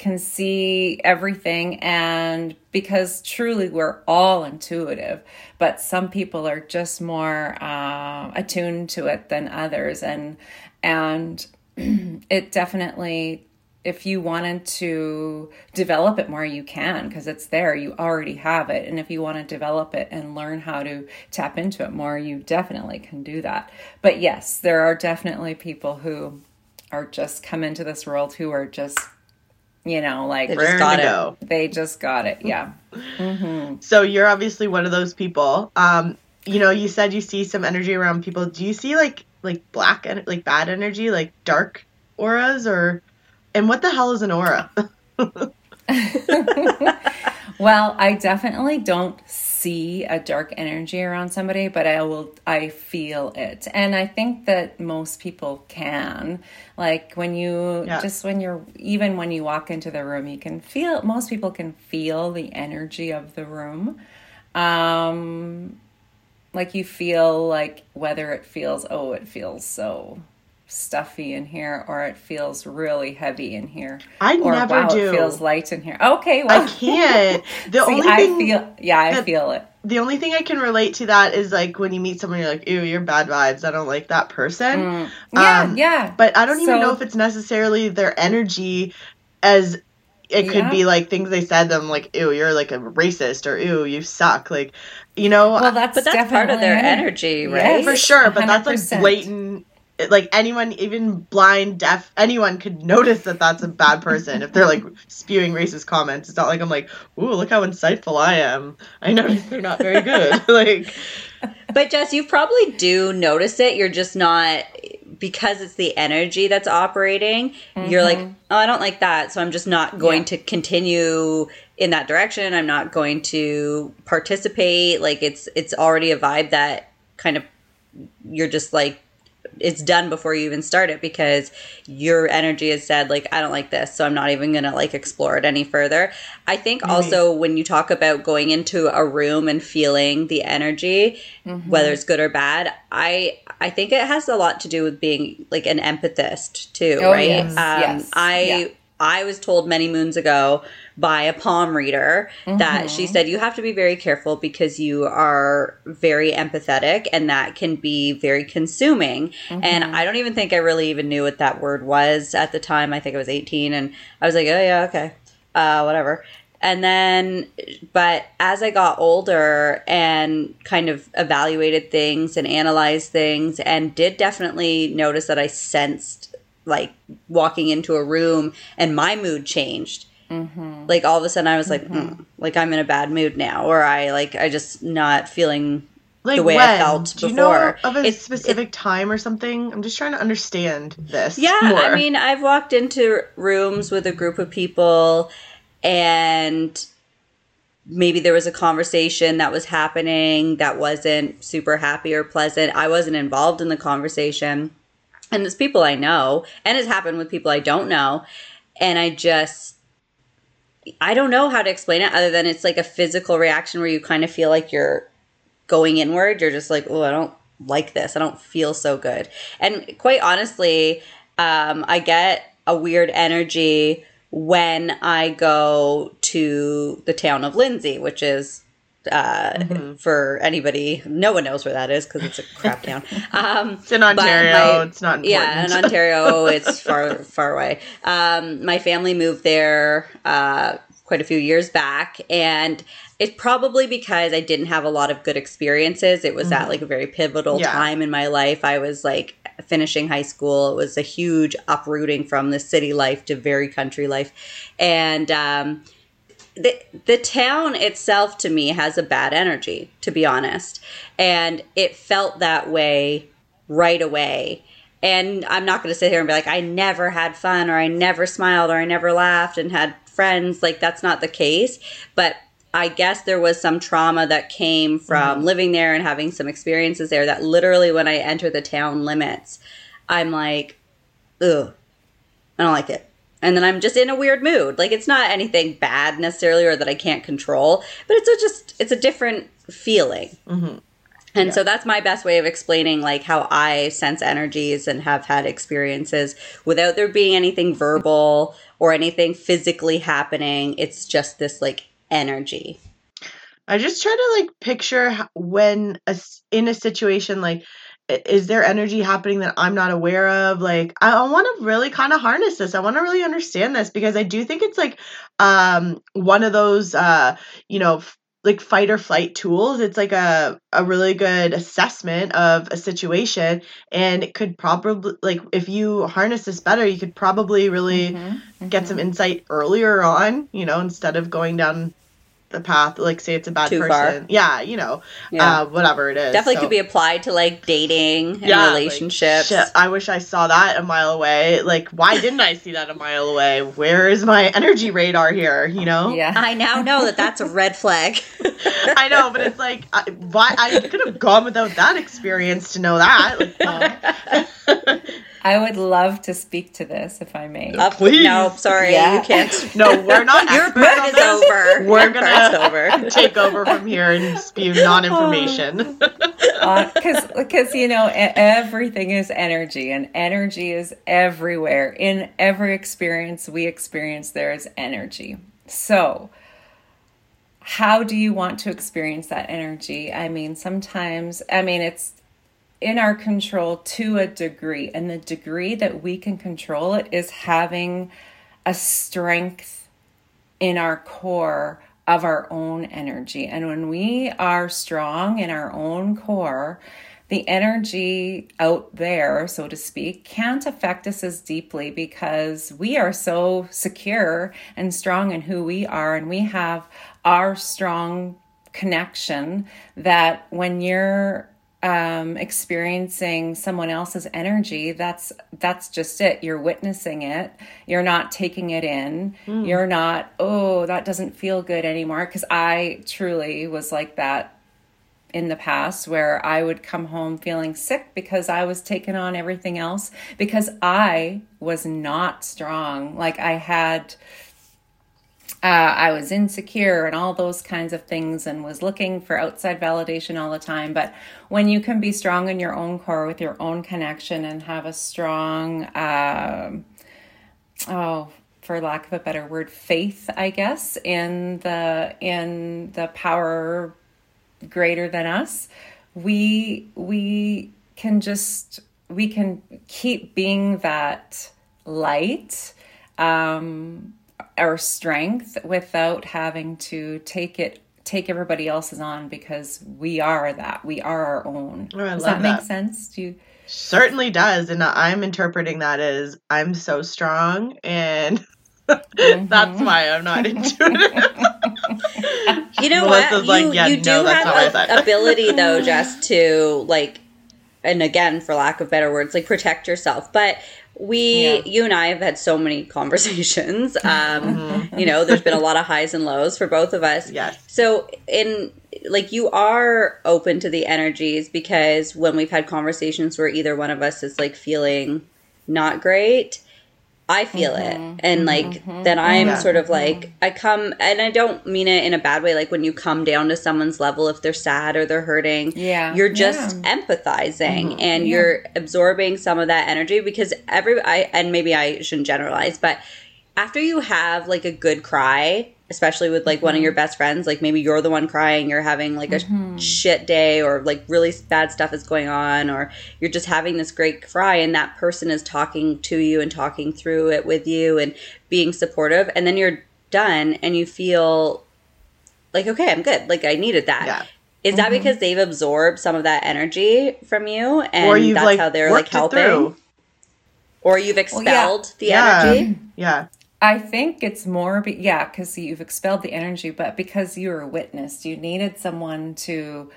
Speaker 3: can see everything and because truly we're all intuitive but some people are just more uh, attuned to it than others and and it definitely if you wanted to develop it more you can because it's there you already have it and if you want to develop it and learn how to tap into it more you definitely can do that. But yes there are definitely people who are just come into this world who are just you know, like
Speaker 1: they just got it. Go.
Speaker 3: They just got it. Yeah. Mm-hmm.
Speaker 2: So you're obviously one of those people. Um, you know, you said you see some energy around people. Do you see like like black and like bad energy, like dark auras, or and what the hell is an aura?
Speaker 3: well, I definitely don't see a dark energy around somebody, but I will I feel it. And I think that most people can. Like when you yeah. just when you're even when you walk into the room, you can feel most people can feel the energy of the room. Um like you feel like whether it feels oh it feels so stuffy in here or it feels really heavy in here.
Speaker 2: I
Speaker 3: or,
Speaker 2: never
Speaker 3: wow,
Speaker 2: do.
Speaker 3: It feels light in here. Okay, well
Speaker 2: I can't. The
Speaker 3: See,
Speaker 2: only
Speaker 3: I feel yeah, I feel it.
Speaker 2: The only thing I can relate to that is like when you meet someone, you're like, "Ew, you're bad vibes. I don't like that person."
Speaker 3: Mm. Yeah, um, yeah.
Speaker 2: But I don't so, even know if it's necessarily their energy, as it could yeah. be like things they said them like, "Ew, you're like a racist," or "Ew, you suck." Like, you know.
Speaker 3: Well, that's
Speaker 1: but that's part of their energy, right?
Speaker 2: Yes, For sure, but 100%. that's like blatant like anyone even blind deaf anyone could notice that that's a bad person if they're like spewing racist comments it's not like i'm like ooh look how insightful i am i notice they're not very good like
Speaker 1: but jess you probably do notice it you're just not because it's the energy that's operating mm-hmm. you're like mm-hmm. oh i don't like that so i'm just not going yeah. to continue in that direction. I'm not going to participate. Like it's it's already a vibe that kind of you're just like it's done before you even start it because your energy has said like I don't like this, so I'm not even going to like explore it any further. I think mm-hmm. also when you talk about going into a room and feeling the energy, mm-hmm. whether it's good or bad, I I think it has a lot to do with being like an empathist too, oh, right? Yes. Um, yes. I yeah. I was told many moons ago by a palm reader mm-hmm. that she said you have to be very careful because you are very empathetic and that can be very consuming. Mm-hmm. And I don't even think I really even knew what that word was at the time. I think I was 18 and I was like, oh, yeah, okay, uh, whatever. And then, but as I got older and kind of evaluated things and analyzed things, and did definitely notice that I sensed like walking into a room and my mood changed. Mm-hmm. Like all of a sudden, I was like, mm-hmm. mm, like I'm in a bad mood now, or I like I just not feeling like the way when? I felt
Speaker 2: Do
Speaker 1: you know
Speaker 2: of a it's, specific it, time or something? I'm just trying to understand this.
Speaker 1: Yeah, more. I mean, I've walked into rooms with a group of people, and maybe there was a conversation that was happening that wasn't super happy or pleasant. I wasn't involved in the conversation and it's people I know, and it's happened with people I don't know, and I just I don't know how to explain it other than it's like a physical reaction where you kind of feel like you're going inward. You're just like, oh, I don't like this. I don't feel so good. And quite honestly, um, I get a weird energy when I go to the town of Lindsay, which is uh, mm-hmm. for anybody. No one knows where that is because it's a crap town. Um,
Speaker 2: it's in Ontario. My, it's not. Important.
Speaker 1: Yeah, in Ontario, it's far far away. Um, my family moved there uh, quite a few years back, and it's probably because I didn't have a lot of good experiences. It was mm-hmm. at like a very pivotal yeah. time in my life. I was like finishing high school. It was a huge uprooting from the city life to very country life, and. Um, the the town itself to me has a bad energy to be honest. And it felt that way right away. And i'm not going to sit here and be like i never had fun or i never smiled or i never laughed and had friends. Like that's not the case. But i guess there was some trauma that came from mm-hmm. living there and having some experiences there that literally when i enter the town limits i'm like ugh i don't like it and then I'm just in a weird mood. Like it's not anything bad necessarily or that I can't control, but it's a just it's a different feeling. Mm-hmm. And yeah. so that's my best way of explaining like how I sense energies and have had experiences without there being anything verbal or anything physically happening. It's just this like energy.
Speaker 2: I just try to like picture when a, in a situation like is there energy happening that I'm not aware of? Like, I, I want to really kind of harness this. I want to really understand this because I do think it's like um, one of those, uh, you know, f- like fight or flight tools. It's like a, a really good assessment of a situation. And it could probably, like, if you harness this better, you could probably really mm-hmm, mm-hmm. get some insight earlier on, you know, instead of going down the path like say it's a bad Too person. Far. yeah you know yeah. Uh, whatever it is
Speaker 1: definitely so. could be applied to like dating and yeah, relationships.
Speaker 2: like, shit, i wish i saw that a mile away. Like why didn't i see that a mile away? Where is my energy radar here you know?
Speaker 1: Yeah. I now know that that's a red flag.
Speaker 2: I know but it's like I, why i could have gone without that experience to know that. Like,
Speaker 3: I would love to speak to this if I may.
Speaker 1: Uh, Please. No, sorry, yeah. you can't.
Speaker 2: No, we're not.
Speaker 1: Your part is over.
Speaker 2: We're Your gonna over. take over from here and spew non-information.
Speaker 3: Because, uh, because you know, everything is energy, and energy is everywhere. In every experience we experience, there is energy. So, how do you want to experience that energy? I mean, sometimes, I mean, it's in our control to a degree. And the degree that we can control it is having a strength in our core of our own energy. And when we are strong in our own core, the energy out there, so to speak, can't affect us as deeply because we are so secure and strong in who we are, and we have our strong connection that when you're um, experiencing someone else's energy that's that's just it. You're witnessing it. You're not taking it in. Mm. you're not oh that doesn't feel good anymore. Because i truly was like that in the past where i would come home feeling sick because i was taking on everything else because i was not strong. Like i had uh, I was insecure and all those kinds of things and was looking for outside validation all the time. But when you can be strong in your own core with your own connection and have a strong, uh, oh, for lack of a better word, faith, I guess, in the in the power greater than us, we we can just we can keep being that light um, our strength without having to take it take everybody else's on because we are that. We are our own. Oh, does that, that make sense? Do you
Speaker 2: certainly does and i'm interpreting that as i'm so strong and mm-hmm. that's why i'm not intuitive
Speaker 1: you know Melissa's what? like, you, yeah, you do no, have an ability though just to like and again for lack of better words like protect yourself but we yeah. you and i have had so many conversations um mm-hmm. you know there's been a lot of highs and lows for both of us
Speaker 2: yes
Speaker 1: so in like you are open to the energies because when we've had conversations where either one of us is like feeling not great I feel mm-hmm. it. And like mm-hmm. then I'm yeah. sort of like I come and I don't mean it in a bad way like when you come down to someone's level if they're sad or they're hurting.
Speaker 3: Yeah.
Speaker 1: You're just yeah. empathizing mm-hmm. and yeah. you're absorbing some of that energy because every I and maybe I shouldn't generalize, but after you have like a good cry, especially with like mm-hmm. one of mm-hmm. your best friends like maybe you're the one crying you're having like a mm-hmm. shit day or like really bad stuff is going on or you're just having this great cry and that person is talking to you and talking through it with you and being supportive and then you're done and you feel like okay i'm good like i needed that yeah. Is that mm-hmm. because they've absorbed some of that energy from you and that's like, how they're like helping or you've expelled well, yeah. the
Speaker 2: yeah.
Speaker 1: energy
Speaker 2: yeah
Speaker 3: I think it's more, be, yeah, because you've expelled the energy, but because you were a witness, you needed someone to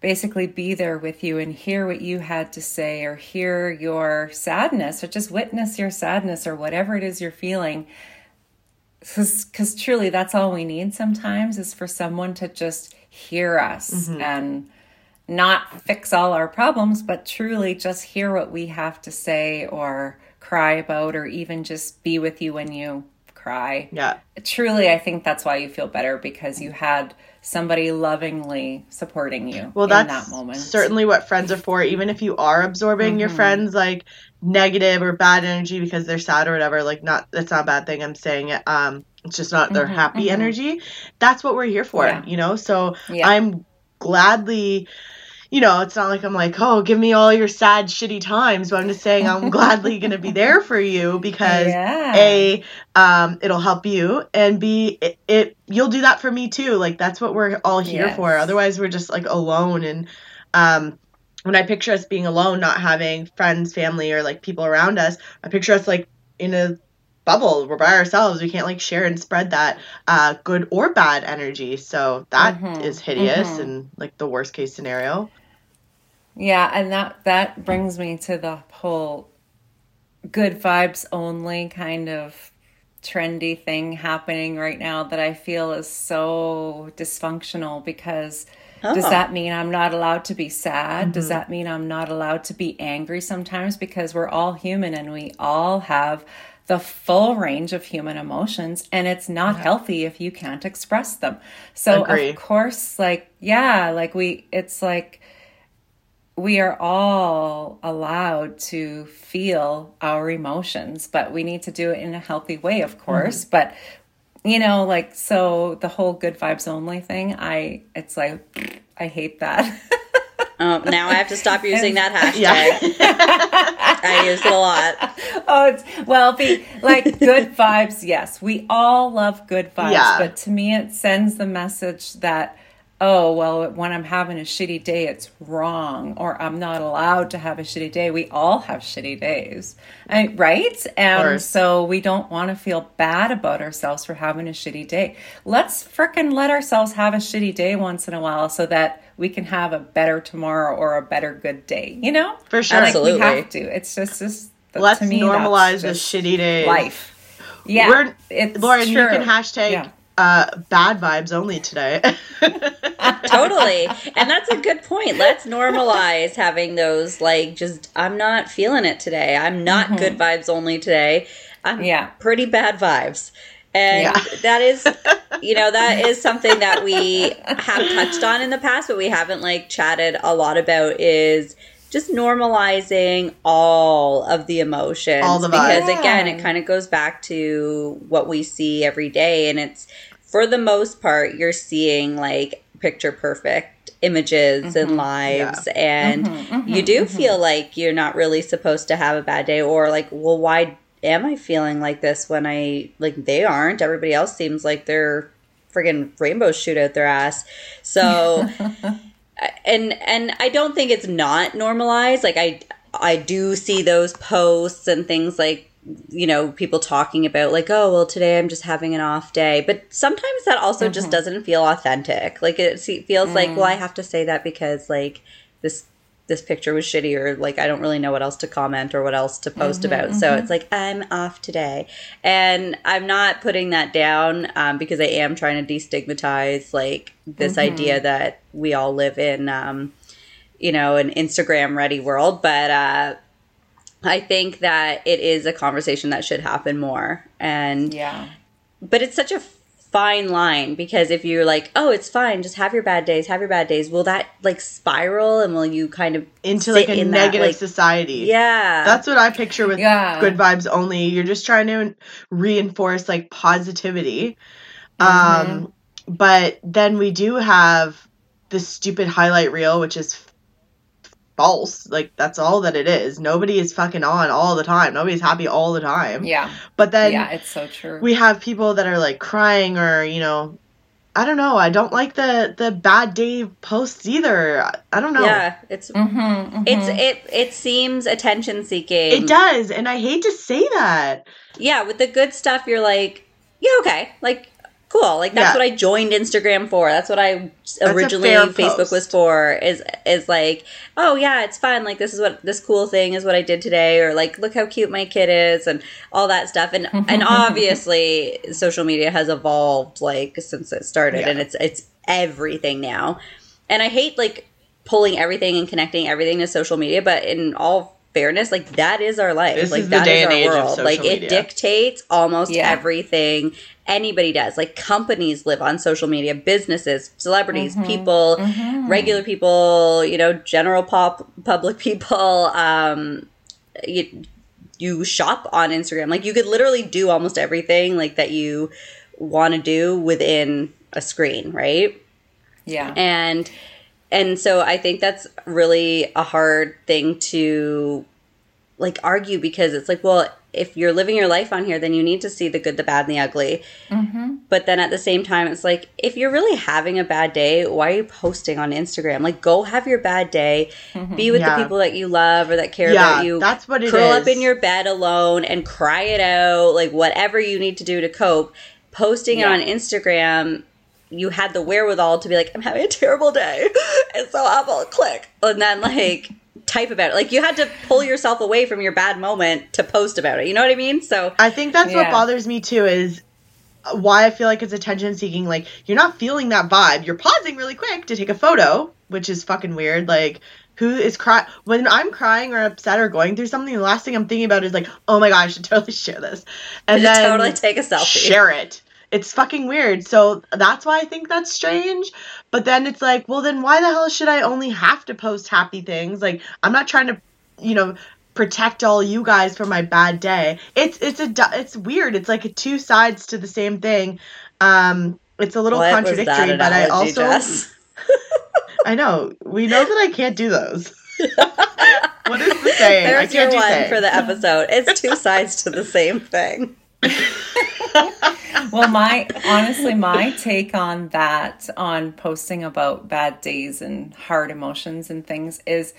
Speaker 3: basically be there with you and hear what you had to say or hear your sadness or just witness your sadness or whatever it is you're feeling. Because truly, that's all we need sometimes is for someone to just hear us mm-hmm. and not fix all our problems, but truly just hear what we have to say or cry about or even just be with you when you cry.
Speaker 2: Yeah.
Speaker 3: Truly, I think that's why you feel better because you had somebody lovingly supporting you
Speaker 2: well, that's that moment. Certainly what friends are for, even if you are absorbing mm-hmm. your friends like negative or bad energy because they're sad or whatever, like not that's not a bad thing. I'm saying it. Um it's just not their mm-hmm, happy mm-hmm. energy. That's what we're here for, yeah. you know? So yeah. I'm gladly you know, it's not like I'm like, oh, give me all your sad, shitty times, but I'm just saying I'm gladly going to be there for you because yeah. a, um, it'll help you, and b, it, it, you'll do that for me too. Like that's what we're all here yes. for. Otherwise, we're just like alone. And um, when I picture us being alone, not having friends, family, or like people around us, I picture us like in a bubble we're by ourselves we can't like share and spread that uh good or bad energy so that mm-hmm. is hideous mm-hmm. and like the worst case scenario
Speaker 3: yeah, and that that brings me to the whole good vibes only kind of trendy thing happening right now that I feel is so dysfunctional because oh. does that mean I'm not allowed to be sad? Mm-hmm. Does that mean I'm not allowed to be angry sometimes because we're all human and we all have the full range of human emotions and it's not yeah. healthy if you can't express them. So Agreed. of course like yeah, like we it's like we are all allowed to feel our emotions, but we need to do it in a healthy way, of course. Mm-hmm. But you know, like so the whole good vibes only thing, I it's like I hate that.
Speaker 1: um, now I have to stop using that hashtag. Yeah. I use it a lot.
Speaker 3: Oh, it's, well, be like good vibes. Yes, we all love good vibes, yeah. but to me, it sends the message that oh, well, when I'm having a shitty day, it's wrong, or I'm not allowed to have a shitty day. We all have shitty days, right? And so we don't want to feel bad about ourselves for having a shitty day. Let's frickin' let ourselves have a shitty day once in a while so that we can have a better tomorrow or a better good day, you know?
Speaker 2: For sure.
Speaker 3: Like
Speaker 1: Absolutely.
Speaker 3: we have to. It's just, just
Speaker 2: Let's
Speaker 3: to me,
Speaker 2: normalize the shitty day.
Speaker 3: Life. Yeah.
Speaker 2: We're,
Speaker 3: it's
Speaker 2: Lauren, you
Speaker 3: true.
Speaker 2: can hashtag
Speaker 3: Yeah.
Speaker 2: Uh, bad vibes only today.
Speaker 1: totally and that's a good point let's normalize having those like just i'm not feeling it today i'm not good vibes only today i'm
Speaker 3: Yeah.
Speaker 1: pretty bad vibes and
Speaker 3: Yeah.
Speaker 1: that is you know that is something that we have touched on in the past but we haven't like chatted a lot about is just normalizing all of the emotions
Speaker 2: All the
Speaker 1: because
Speaker 3: vibes.
Speaker 1: again it kind of goes back to what we see every day and it's for the most part you're seeing like picture perfect images and mm-hmm. lives and mm-hmm. Mm-hmm. you do feel like you're not really supposed to have a bad day or like well why am i feeling like this when i like they aren't? Everybody else seems like they're friggin' rainbows shoot out their ass. So and and I don't think it's not normalized. Like I I do see those posts and things like you know people talking about like oh well today I'm just having an off day, but sometimes that also just doesn't feel authentic. Like it feels like well I have to say that because like this this picture was shitty or like I don't really know what else to comment or what else to post about. So it's like I'm off today, and I'm not putting that down um, because I am trying to destigmatize like this idea that we all live in, um, you know, an Instagram ready world. But uh, I think that it is a conversation that should happen more, and
Speaker 3: Yeah.
Speaker 1: but it's such a fine line because if you're like, oh, it's fine, just have your bad days, have your bad days, will that like spiral and will you kind of
Speaker 2: Into like a
Speaker 1: in that,
Speaker 2: negative
Speaker 1: like-
Speaker 2: society.
Speaker 1: Yeah,
Speaker 2: That's what I picture with
Speaker 3: Yeah.
Speaker 2: good vibes only. You're just trying to reinforce like positivity.
Speaker 3: Mm-hmm.
Speaker 2: Um but then we do have the stupid highlight reel which is f- false. Like that's all that it is. Nobody is fucking on all the time. Nobody's happy all the time.
Speaker 3: Yeah.
Speaker 2: But then
Speaker 3: yeah, it's so true.
Speaker 2: we have people that are like crying or, you know, I don't know. I don't like the the bad day posts either. I- I don't know.
Speaker 1: yeah, it's
Speaker 3: Mhm,
Speaker 1: it's
Speaker 3: mhm.
Speaker 1: it it seems attention seeking.
Speaker 2: It does, and I hate to say that.
Speaker 1: Yeah, with the good stuff, you're like, yeah, okay, like cool. Like that's
Speaker 2: Yeah.
Speaker 1: what I joined Instagram for. That's what I originally Facebook
Speaker 2: post.
Speaker 1: was for. Is is like, oh yeah, it's fun. Like this is what this cool thing is what I did today, or like look how cute my kid is, and all that stuff. And and obviously, social media has evolved like since it started,
Speaker 2: Yeah.
Speaker 1: and it's it's everything now. And I hate like pulling everything and connecting everything to social media, but in all fairness, like that is our life.
Speaker 2: This
Speaker 1: like
Speaker 2: is the day
Speaker 1: is
Speaker 2: and
Speaker 1: our
Speaker 2: age
Speaker 1: world.
Speaker 2: social
Speaker 1: like it dictates almost
Speaker 3: Yeah.
Speaker 1: everything anybody does. Like companies live on social media, businesses, celebrities, people, regular people, you know, general pop public people. Um, you, you shop on Instagram. Like you could literally do almost everything like that you want to do within a screen, right?
Speaker 3: yeah.
Speaker 1: and and so i think that's really a hard thing to like argue because it's like well if you're living your life on here then you need to see the good the bad and the ugly. Mm-hmm. But then at the same time it's like if you're really having a bad day why are you posting on instagram? Like go have your bad day. Mm-hmm. Be with
Speaker 2: Yeah.
Speaker 1: the people that you love or that care
Speaker 2: Yeah,
Speaker 1: about you.
Speaker 2: that's what it
Speaker 1: curl
Speaker 2: is.
Speaker 1: up in your bed alone and cry it out. Like whatever you need to do to cope posting
Speaker 3: Yeah.
Speaker 1: it on instagram you had the wherewithal to be like, I'm having a terrible day. It's so awful. Click. And then like type about it. Like you had to pull yourself away from your bad moment to post about it. You know what I mean? So
Speaker 2: I think that's what bothers me too is why I feel like it's attention seeking. Like you're not feeling that vibe. You're pausing really quick to take a photo, which is fucking weird. Like who is crying when I'm crying or upset or going through something? The last thing I'm thinking about is like, oh my god, I should totally share this, and then
Speaker 1: totally take a selfie.
Speaker 2: share it. It's fucking weird. So that's why I think that's strange. But then it's like, well, then why the hell should I only have to post happy things? Like, I'm not trying to, you know, protect all you guys from my bad day. It's it's a it's weird. It's like two sides to the same thing. Um, it's a little
Speaker 1: What
Speaker 2: contradictory, but I also I know we know that I can't do those. what is the saying? I
Speaker 1: There's your
Speaker 2: can't do
Speaker 1: one
Speaker 2: sayings.
Speaker 1: for the episode. It's two sides to the same thing.
Speaker 3: well, my honestly, my take on that, on posting about bad days and hard emotions and things, is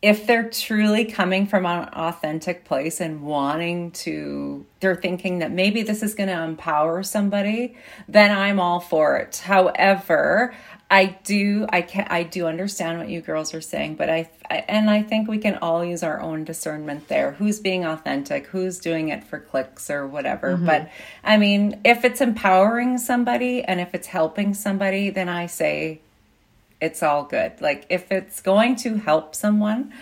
Speaker 3: if they're truly coming from an authentic place and wanting to, they're thinking that maybe this is going to empower somebody, then I'm all for it. However, I do I can I do understand what you girls are saying, but I, I, and I think we can all use our own discernment there. Who's being authentic? Who's doing it for clicks or whatever? Mm-hmm. But I mean, if it's empowering somebody and if it's helping somebody, then I say it's all good. Like if it's going to help someone,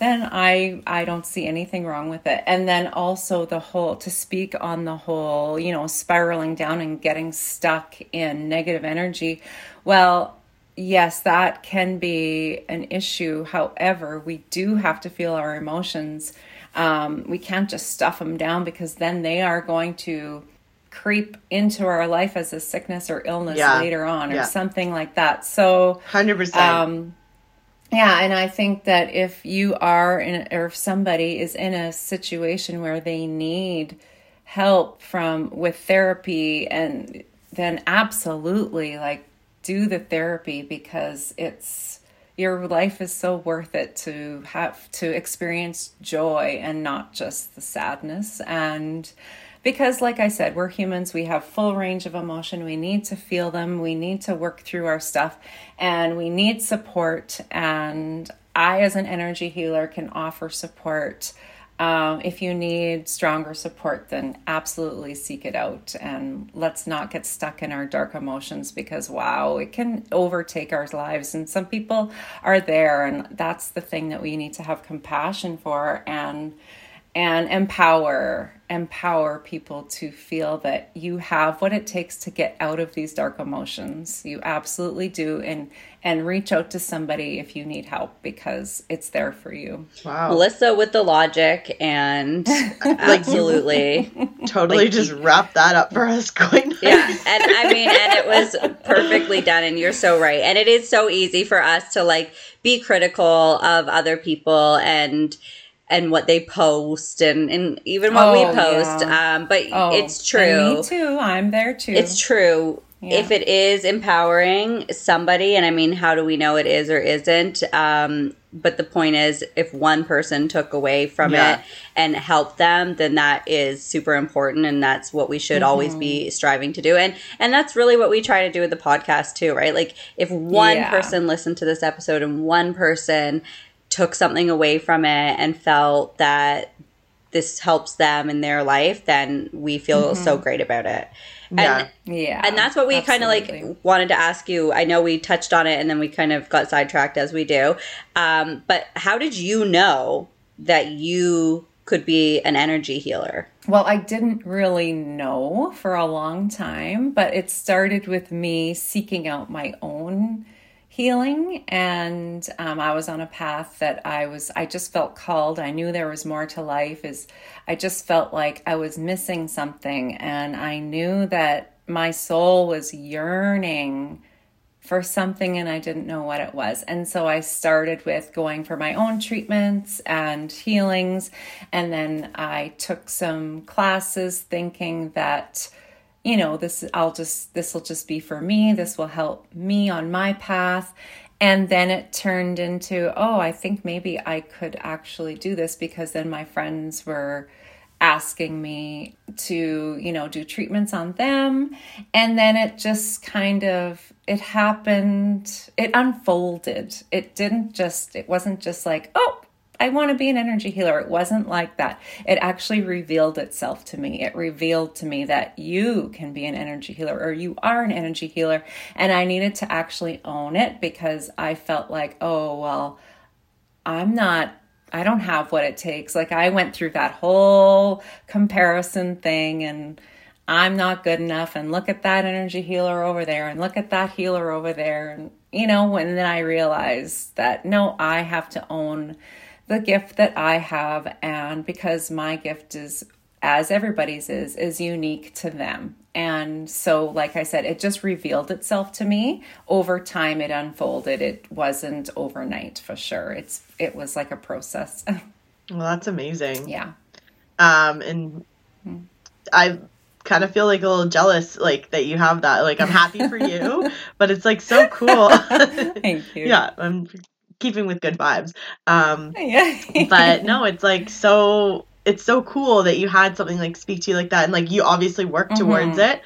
Speaker 3: then I I don't see anything wrong with it. And then also the whole to speak on the whole, you know, spiraling down and getting stuck in negative energy. Well, yes, that can be an issue. However, we do have to feel our emotions. Um, we can't just stuff them down because then they are going to creep into our life as a sickness or illness yeah. later on or yeah. something like that. So,
Speaker 4: 100%. Um,
Speaker 3: yeah, and I think that if you are in, or if somebody is in a situation where they need help from with therapy, and then absolutely like do the therapy because it's your life is so worth it to have to experience joy and not just the sadness. And because like i said we're humans we have full range of emotion we need to feel them we need to work through our stuff and we need support and i as an energy healer can offer support um, if you need stronger support, then absolutely seek it out. And let's not get stuck in our dark emotions because, wow, it can overtake our lives. And some people are there. And that's the thing that we need to have compassion for and and empower empower people to feel that you have what it takes to get out of these dark emotions. You absolutely do and and reach out to somebody if you need help because it's there for you.
Speaker 1: Wow. Melissa with the logic and absolutely.
Speaker 4: Totally like, just wrap that up for us quite
Speaker 1: nice. yeah and i mean and it was perfectly done and you're so right. And it is so easy for us to like be critical of other people and and what they post and, and even what oh, we post. Yeah. Um, but oh, it's true.
Speaker 3: me too. I'm there too.
Speaker 1: It's true. Yeah. If it is empowering somebody, and I mean, how do we know it is or isn't? Um, but the point is, if one person took away from yeah. it and helped them, then that is super important, and that's what we should mm-hmm. always be mm-hmm. striving to do. And and that's really what we try to do with the podcast too, right? Like, if one person listened to this episode and one person took something away from it and felt that this helps them in their life, then we feel mm-hmm. so great about it.
Speaker 3: Yeah. And, yeah.
Speaker 1: And that's what we kind of like wanted to ask you. I know we touched on it and then we kind of got sidetracked as we do. Um, but how did you know that you could be an energy healer?
Speaker 3: Well, I didn't really know for a long time, but it started with me seeking out my own healing and um, i was on a path that i was i just felt called. I knew there was more to life is i just felt like i was missing something and i knew that my soul was yearning for something and i didn't know what it was. And so i started with going for my own treatments and healings and then i took some classes thinking that you know this i'll just this will just be for me this will help me on my path. And then it turned into oh i think maybe i could actually do this because then my friends were asking me to you know do treatments on them. And then it just kind of it happened it unfolded. It didn't just it wasn't just like oh I want to be an energy healer. It wasn't like that. It actually revealed itself to me. It revealed to me that you can be an energy healer or you are an energy healer. And I needed to actually own it because I felt like, oh, well, I'm not I don't have what it takes. Like I went through that whole comparison thing and I'm not good enough and look at that energy healer over there and look at that healer over there and you know, and then I realized that no, I have to own the gift that I have, and because my gift is, as everybody's is, is unique to them. And so, like I said, it just revealed itself to me over time. It unfolded. It wasn't overnight for sure. It's it was like a process.
Speaker 4: well, that's amazing.
Speaker 3: Yeah.
Speaker 4: Um, and
Speaker 2: I kind of feel like a little jealous like that you have that. Like I'm happy for you, but it's like so cool.
Speaker 3: Thank you.
Speaker 2: yeah, I'm keeping with good vibes. Um
Speaker 3: Yeah.
Speaker 2: but no, it's like so it's so cool that you had something like speak to you like that and like you obviously work towards it.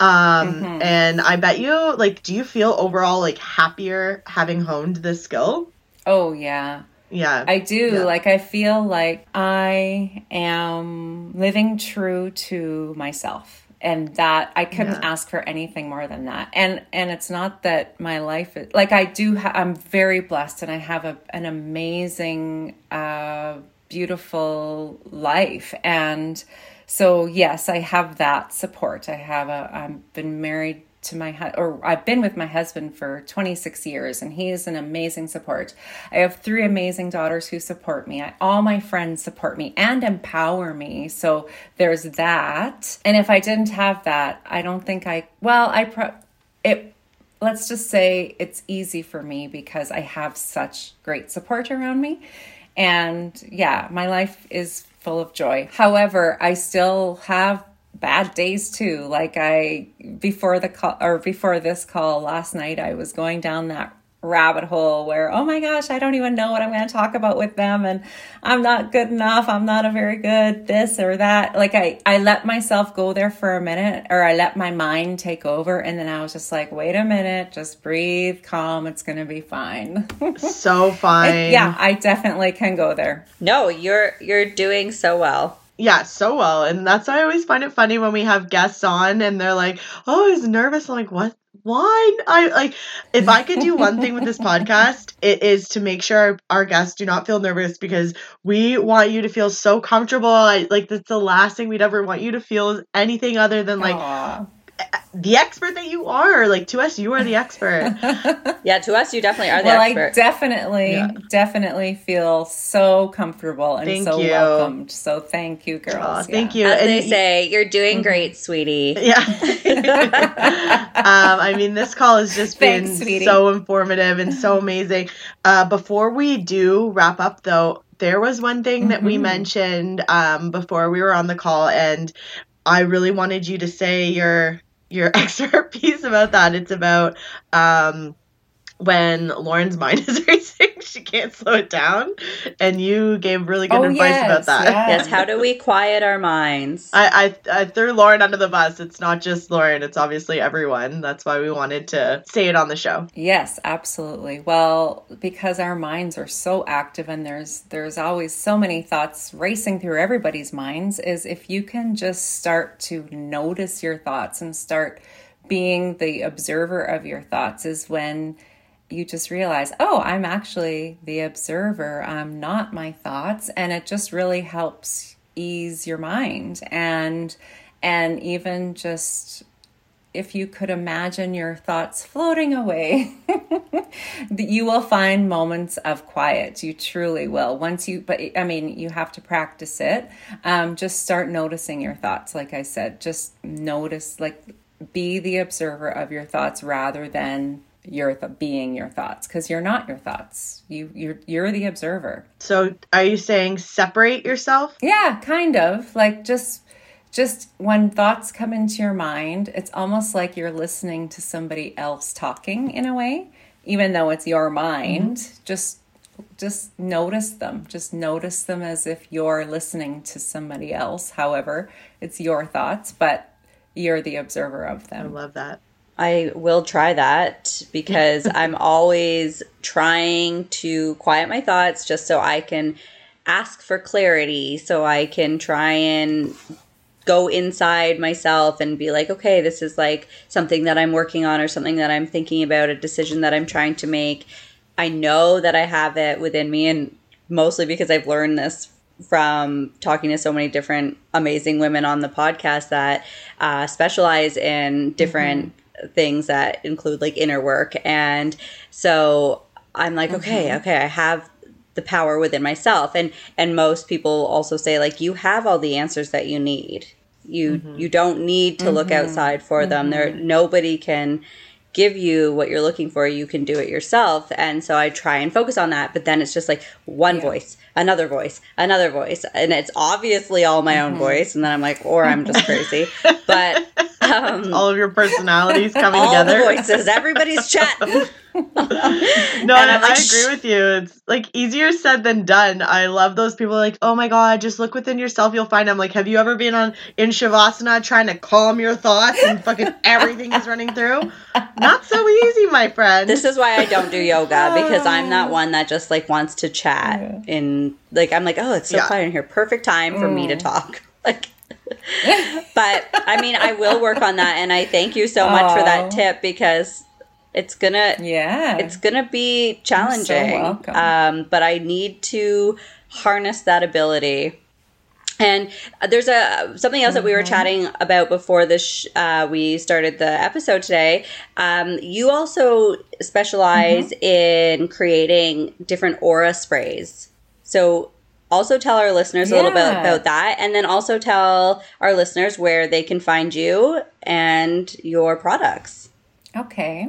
Speaker 2: Um
Speaker 3: Mhm.
Speaker 2: and I bet you like do you feel overall like happier having honed this skill?
Speaker 3: oh yeah.
Speaker 2: Yeah.
Speaker 3: I do.
Speaker 2: Yeah.
Speaker 3: Like I feel like I am living true to myself. And that I couldn't
Speaker 2: Yeah.
Speaker 3: ask for anything more than that. And and it's not that my life is like I do ha- I'm very blessed and I have a an amazing uh beautiful life and so yes, I have that support. I have a I've been married to my hu- or I've been with my husband for 26 years and he is an amazing support. I have three amazing daughters who support me. I, all my friends support me and empower me. So there's that. And if I didn't have that, I don't think I well, I pro it let's just say it's easy for me because I have such great support around me. And yeah, my life is full of joy. However, I still have bad days too. Like I before the call or before this call last night I was going down that rabbit hole where oh my gosh, I don't even know what I'm going to talk about with them and I'm not good enough. I'm not a very good this or that. Like I I let myself go there for a minute or I let my mind take over and then I was just like, "Wait a minute, just breathe, calm, it's going to be fine."
Speaker 2: so fine.
Speaker 3: yeah, I definitely can go there.
Speaker 1: No, you're you're doing so well.
Speaker 2: Yeah, so well. And that's why I always find it funny when we have guests on and they're like, Oh, I was nervous. I'm like, What? Why? I like if I could do one thing with this podcast, it is to make sure our, our guests do not feel nervous because we want you to feel so comfortable. I, like that's the last thing we'd ever want you to feel is anything other than like
Speaker 3: Aw.
Speaker 2: The expert that you are. Like to us, you are the expert.
Speaker 1: Yeah, to us, you definitely are the
Speaker 3: well,
Speaker 1: expert.
Speaker 3: I definitely,
Speaker 2: Yeah.
Speaker 3: definitely feel so comfortable and
Speaker 2: Thank
Speaker 3: so
Speaker 2: you.
Speaker 3: welcomed. So thank you, girls.
Speaker 2: Aw,
Speaker 3: Yeah.
Speaker 2: thank you.
Speaker 1: As
Speaker 2: And
Speaker 1: they
Speaker 2: y-
Speaker 1: say, you're doing great, sweetie.
Speaker 2: Yeah. um, I mean, this call has just been
Speaker 3: Thanks,
Speaker 2: so informative and so amazing. Uh, before we do wrap up, though, there was one thing that we
Speaker 3: Mhm.
Speaker 2: mentioned um, before we were on the call, and I really wanted you to say your your expert piece about that. It's about um, when Lauren's mind is racing, she can't slow it down, and you gave really good
Speaker 3: Oh,
Speaker 2: advice about that.
Speaker 3: yeah.
Speaker 1: Yes, how do we quiet our minds?
Speaker 2: I, I I threw Lauren under the bus. It's not just Lauren, it's obviously everyone. That's why we wanted to say it on the show.
Speaker 3: Yes, absolutely. Well, because our minds are so active and there's there's always so many thoughts racing through everybody's minds is if you can just start to notice your thoughts and start being the observer of your thoughts is when you just realize, "Oh, I'm actually the observer. I'm not my thoughts." And it just really helps ease your mind and and even just if you could imagine your thoughts floating away, you will find moments of quiet. You truly will. Once you, but I mean, you have to practice it. Um, just start noticing your thoughts. Like I said, just notice, like, be the observer of your thoughts rather than your th- being your thoughts because you're not your thoughts you you're you're the observer
Speaker 2: So, are you saying separate yourself?
Speaker 3: yeah, kind of. Like just just when thoughts come into your mind, it's almost like you're listening to somebody else talking in a way, even though it's your mind. Mm-hmm. Just just notice them. Just notice them as if you're listening to somebody else. However, it's your thoughts, but you're the observer of them.
Speaker 2: I love that.
Speaker 1: I will try that because I'm always trying to quiet my thoughts just so I can ask for clarity, so I can try and go inside myself and be like, okay, this is like something that I'm working on or something that I'm thinking about, a decision that I'm trying to make. I know that I have it within me, and mostly because I've learned this from talking to so many different amazing women on the podcast that uh, specialize in different things that include like inner work. And so I'm like, mm-hmm. okay, okay, I have the power within myself. And and most people also say like you have all the answers that you need. You mm-hmm. you don't need to look mm-hmm. outside for them. There nobody can give you what you're looking for, you can do it yourself. And so I try and focus on that, but then it's just like one voice, another voice, another voice, and it's obviously all my own voice. And then I'm like, or I'm just crazy, but um,
Speaker 4: All of your personalities coming
Speaker 1: all
Speaker 4: together.
Speaker 1: the voices, everybody's chatting.
Speaker 4: No,
Speaker 1: And like,
Speaker 4: I agree with you. It's like easier said than done. I love those people like, oh my god, just look within yourself, you'll find. I'm like, have you ever been on in shavasana trying to calm your thoughts and fucking everything is running through? Not so easy, my friend.
Speaker 1: This is why I don't do yoga because I'm not one that just like wants to chat in like I'm like, oh, it's so
Speaker 4: Yeah.
Speaker 1: quiet in here. Perfect time for me to mm. talk. Like but I mean I will work on that and I thank you so much for that tip because it's gonna
Speaker 3: Yeah.
Speaker 1: it's gonna be challenging.
Speaker 3: welcome.
Speaker 1: Um, but I need to harness that ability. And there's a something else that we were chatting about before this. Sh- uh, we started the episode today. Um, you also specialize in creating different aura sprays. So, also tell our listeners a little bit about that, and then also tell our listeners where they can find you and your products.
Speaker 3: Okay.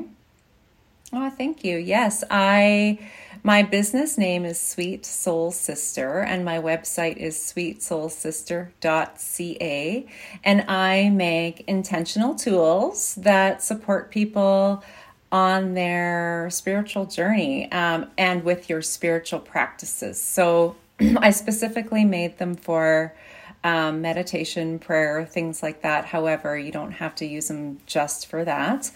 Speaker 3: Oh, thank you. Yes, I my business name is Sweet Soul Sister and my website is sweetsoulsister.ca and I make intentional tools that support people on their spiritual journey um, and with your spiritual practices. So I specifically made them for um, meditation, prayer, things like that. However, you don't have to use them just for that.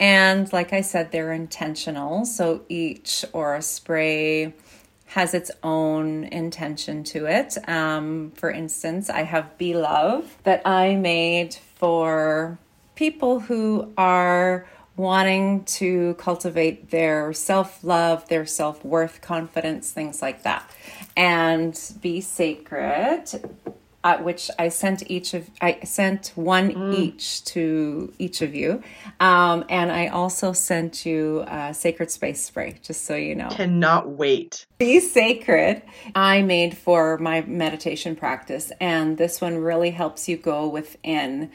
Speaker 3: And like I said, they're intentional. So each aura spray has its own intention to it. Um, for instance, I have Be Love that I made for people who are wanting to cultivate their self love, their self worth, confidence, things like that. And Be Sacred uh, which I sent each of I sent one each to each of you, um, and I also sent you a sacred space spray, just so you know.
Speaker 4: Cannot wait.
Speaker 3: Be sacred. I made for my meditation practice, and this one really helps you go within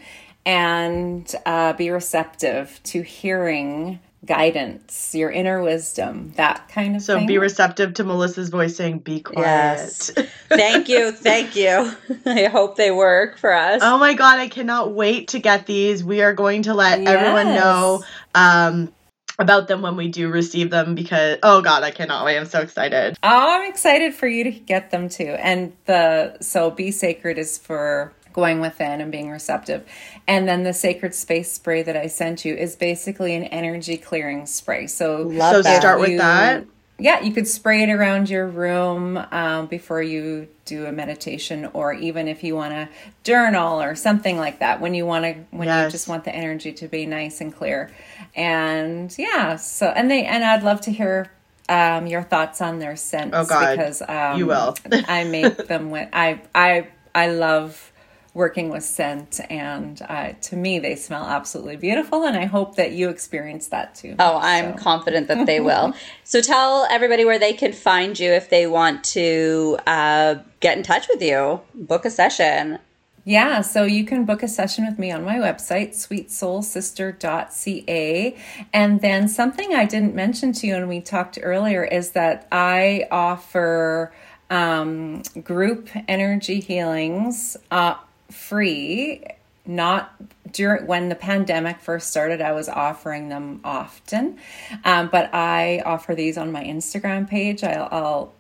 Speaker 3: and uh, be receptive to hearing guidance, your inner wisdom, that kind of
Speaker 4: So
Speaker 3: thing.
Speaker 4: So be receptive to Melissa's voice saying, be quiet.
Speaker 1: Yes. thank you. Thank you. I hope they work for us.
Speaker 4: Oh my god, I cannot wait to get these. We are going to let everyone know um about them when we do receive them because oh god, I cannot wait. I'm so excited.
Speaker 3: Oh, I'm excited for you to get them too. And the so be sacred is for going within and being receptive. And then the sacred space spray that I sent you is basically an energy clearing spray. So
Speaker 1: Love
Speaker 4: so
Speaker 1: that.
Speaker 4: start with
Speaker 3: you-
Speaker 4: that.
Speaker 3: Yeah, you could spray it around your room um, before you do a meditation, or even if you want to journal or something like that. When you want to, when you just want the energy to be nice and clear, and yeah. So and they and I'd love to hear um, your thoughts on their scents
Speaker 4: Oh, God.
Speaker 3: because um,
Speaker 4: You will.
Speaker 3: I make them with I I I love working with scent, and uh, to me they smell absolutely beautiful, and I hope that you experience that too.
Speaker 1: Oh, I'm confident that they will. so tell everybody where they can find you if they want to uh, get in touch with you, book a session.
Speaker 3: Yeah, so you can book a session with me on my website, sweetsoulsister.ca. And then something I didn't mention to you when we talked earlier is that I offer um, group energy healings uh, free. Not during when the pandemic first started, I was offering them often, um, but I offer these on my Instagram page. I'll, I'll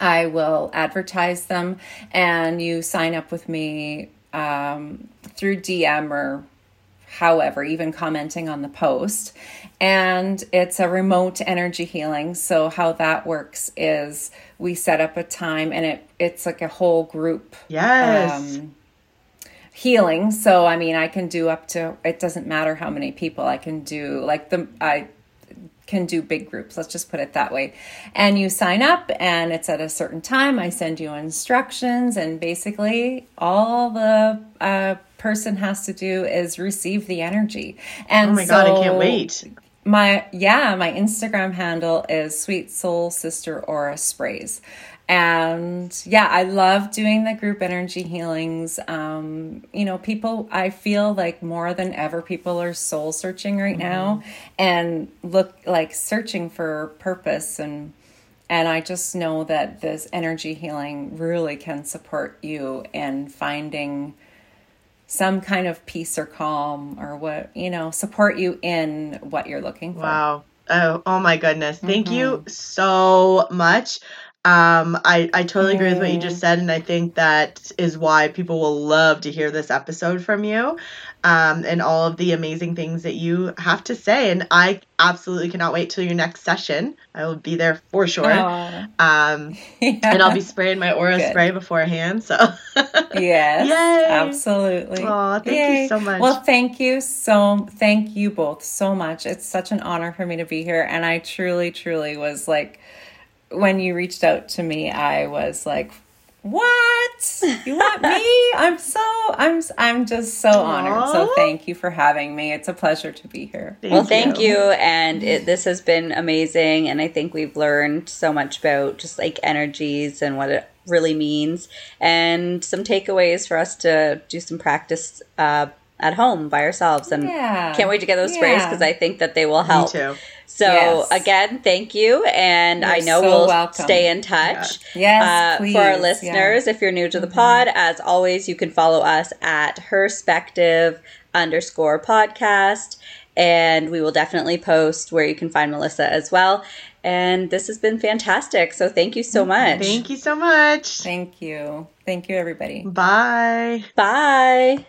Speaker 3: I will advertise them, and you sign up with me um, through DM or however, even commenting on the post. And it's a remote energy healing. So how that works is we set up a time, and it it's like a whole group
Speaker 4: Yes.
Speaker 3: um, healing. So I mean, I can do up to. It doesn't matter how many people I can do. Like the I can do big groups. Let's just put it that way. And you sign up, and it's at a certain time. I send you instructions, and basically all the uh, person has to do is receive the energy. And
Speaker 4: oh my god, I can't wait.
Speaker 3: my yeah, my Instagram handle is Sweet Soul Sister Aura Sprays. And yeah, I love doing the group energy healings. Um, you know, people, I feel like more than ever, people are soul searching right mm-hmm. now and look like searching for purpose and and I just know that this energy healing really can support you in finding some kind of peace or calm or what, you know, support you in what you're looking for.
Speaker 2: Wow. Oh, oh my goodness. Thank mm-hmm. you so much. Um, I, I totally agree with what you just said, and I think that is why people will love to hear this episode from you um, and all of the amazing things that you have to say. And I absolutely cannot wait till your next session. I will be there for sure. Um, yeah. And I'll be spraying my aura Good. spray beforehand. So,
Speaker 3: yes, Yay. absolutely.
Speaker 2: Aw, thank Yay. you so much.
Speaker 3: Well, thank you so, thank you both so much. It's such an honor for me to be here. And I truly, truly was like, when you reached out to me, I was like, "What? You want me? I'm so I'm I'm just so Aww. honored. So thank you for having me. It's a pleasure to be here."
Speaker 1: Thank well, thank you, and it, this has been amazing. And I think we've learned so much about just like energies and what it really means, and some takeaways for us to do some practice. Uh, at home by ourselves and yeah. can't wait to get those sprays because I think that they will help. So yes. again, thank you, and you're I know so we'll welcome. stay in touch.
Speaker 3: Yes,
Speaker 1: uh, for our listeners, yeah. if you're new to the mm-hmm. pod, as always, you can follow us at Herspective underscore podcast, and we will definitely post where you can find Melissa as well. And this has been fantastic. So thank you so much.
Speaker 2: Thank you so much.
Speaker 3: Thank you. Thank you, everybody.
Speaker 2: Bye.
Speaker 1: Bye.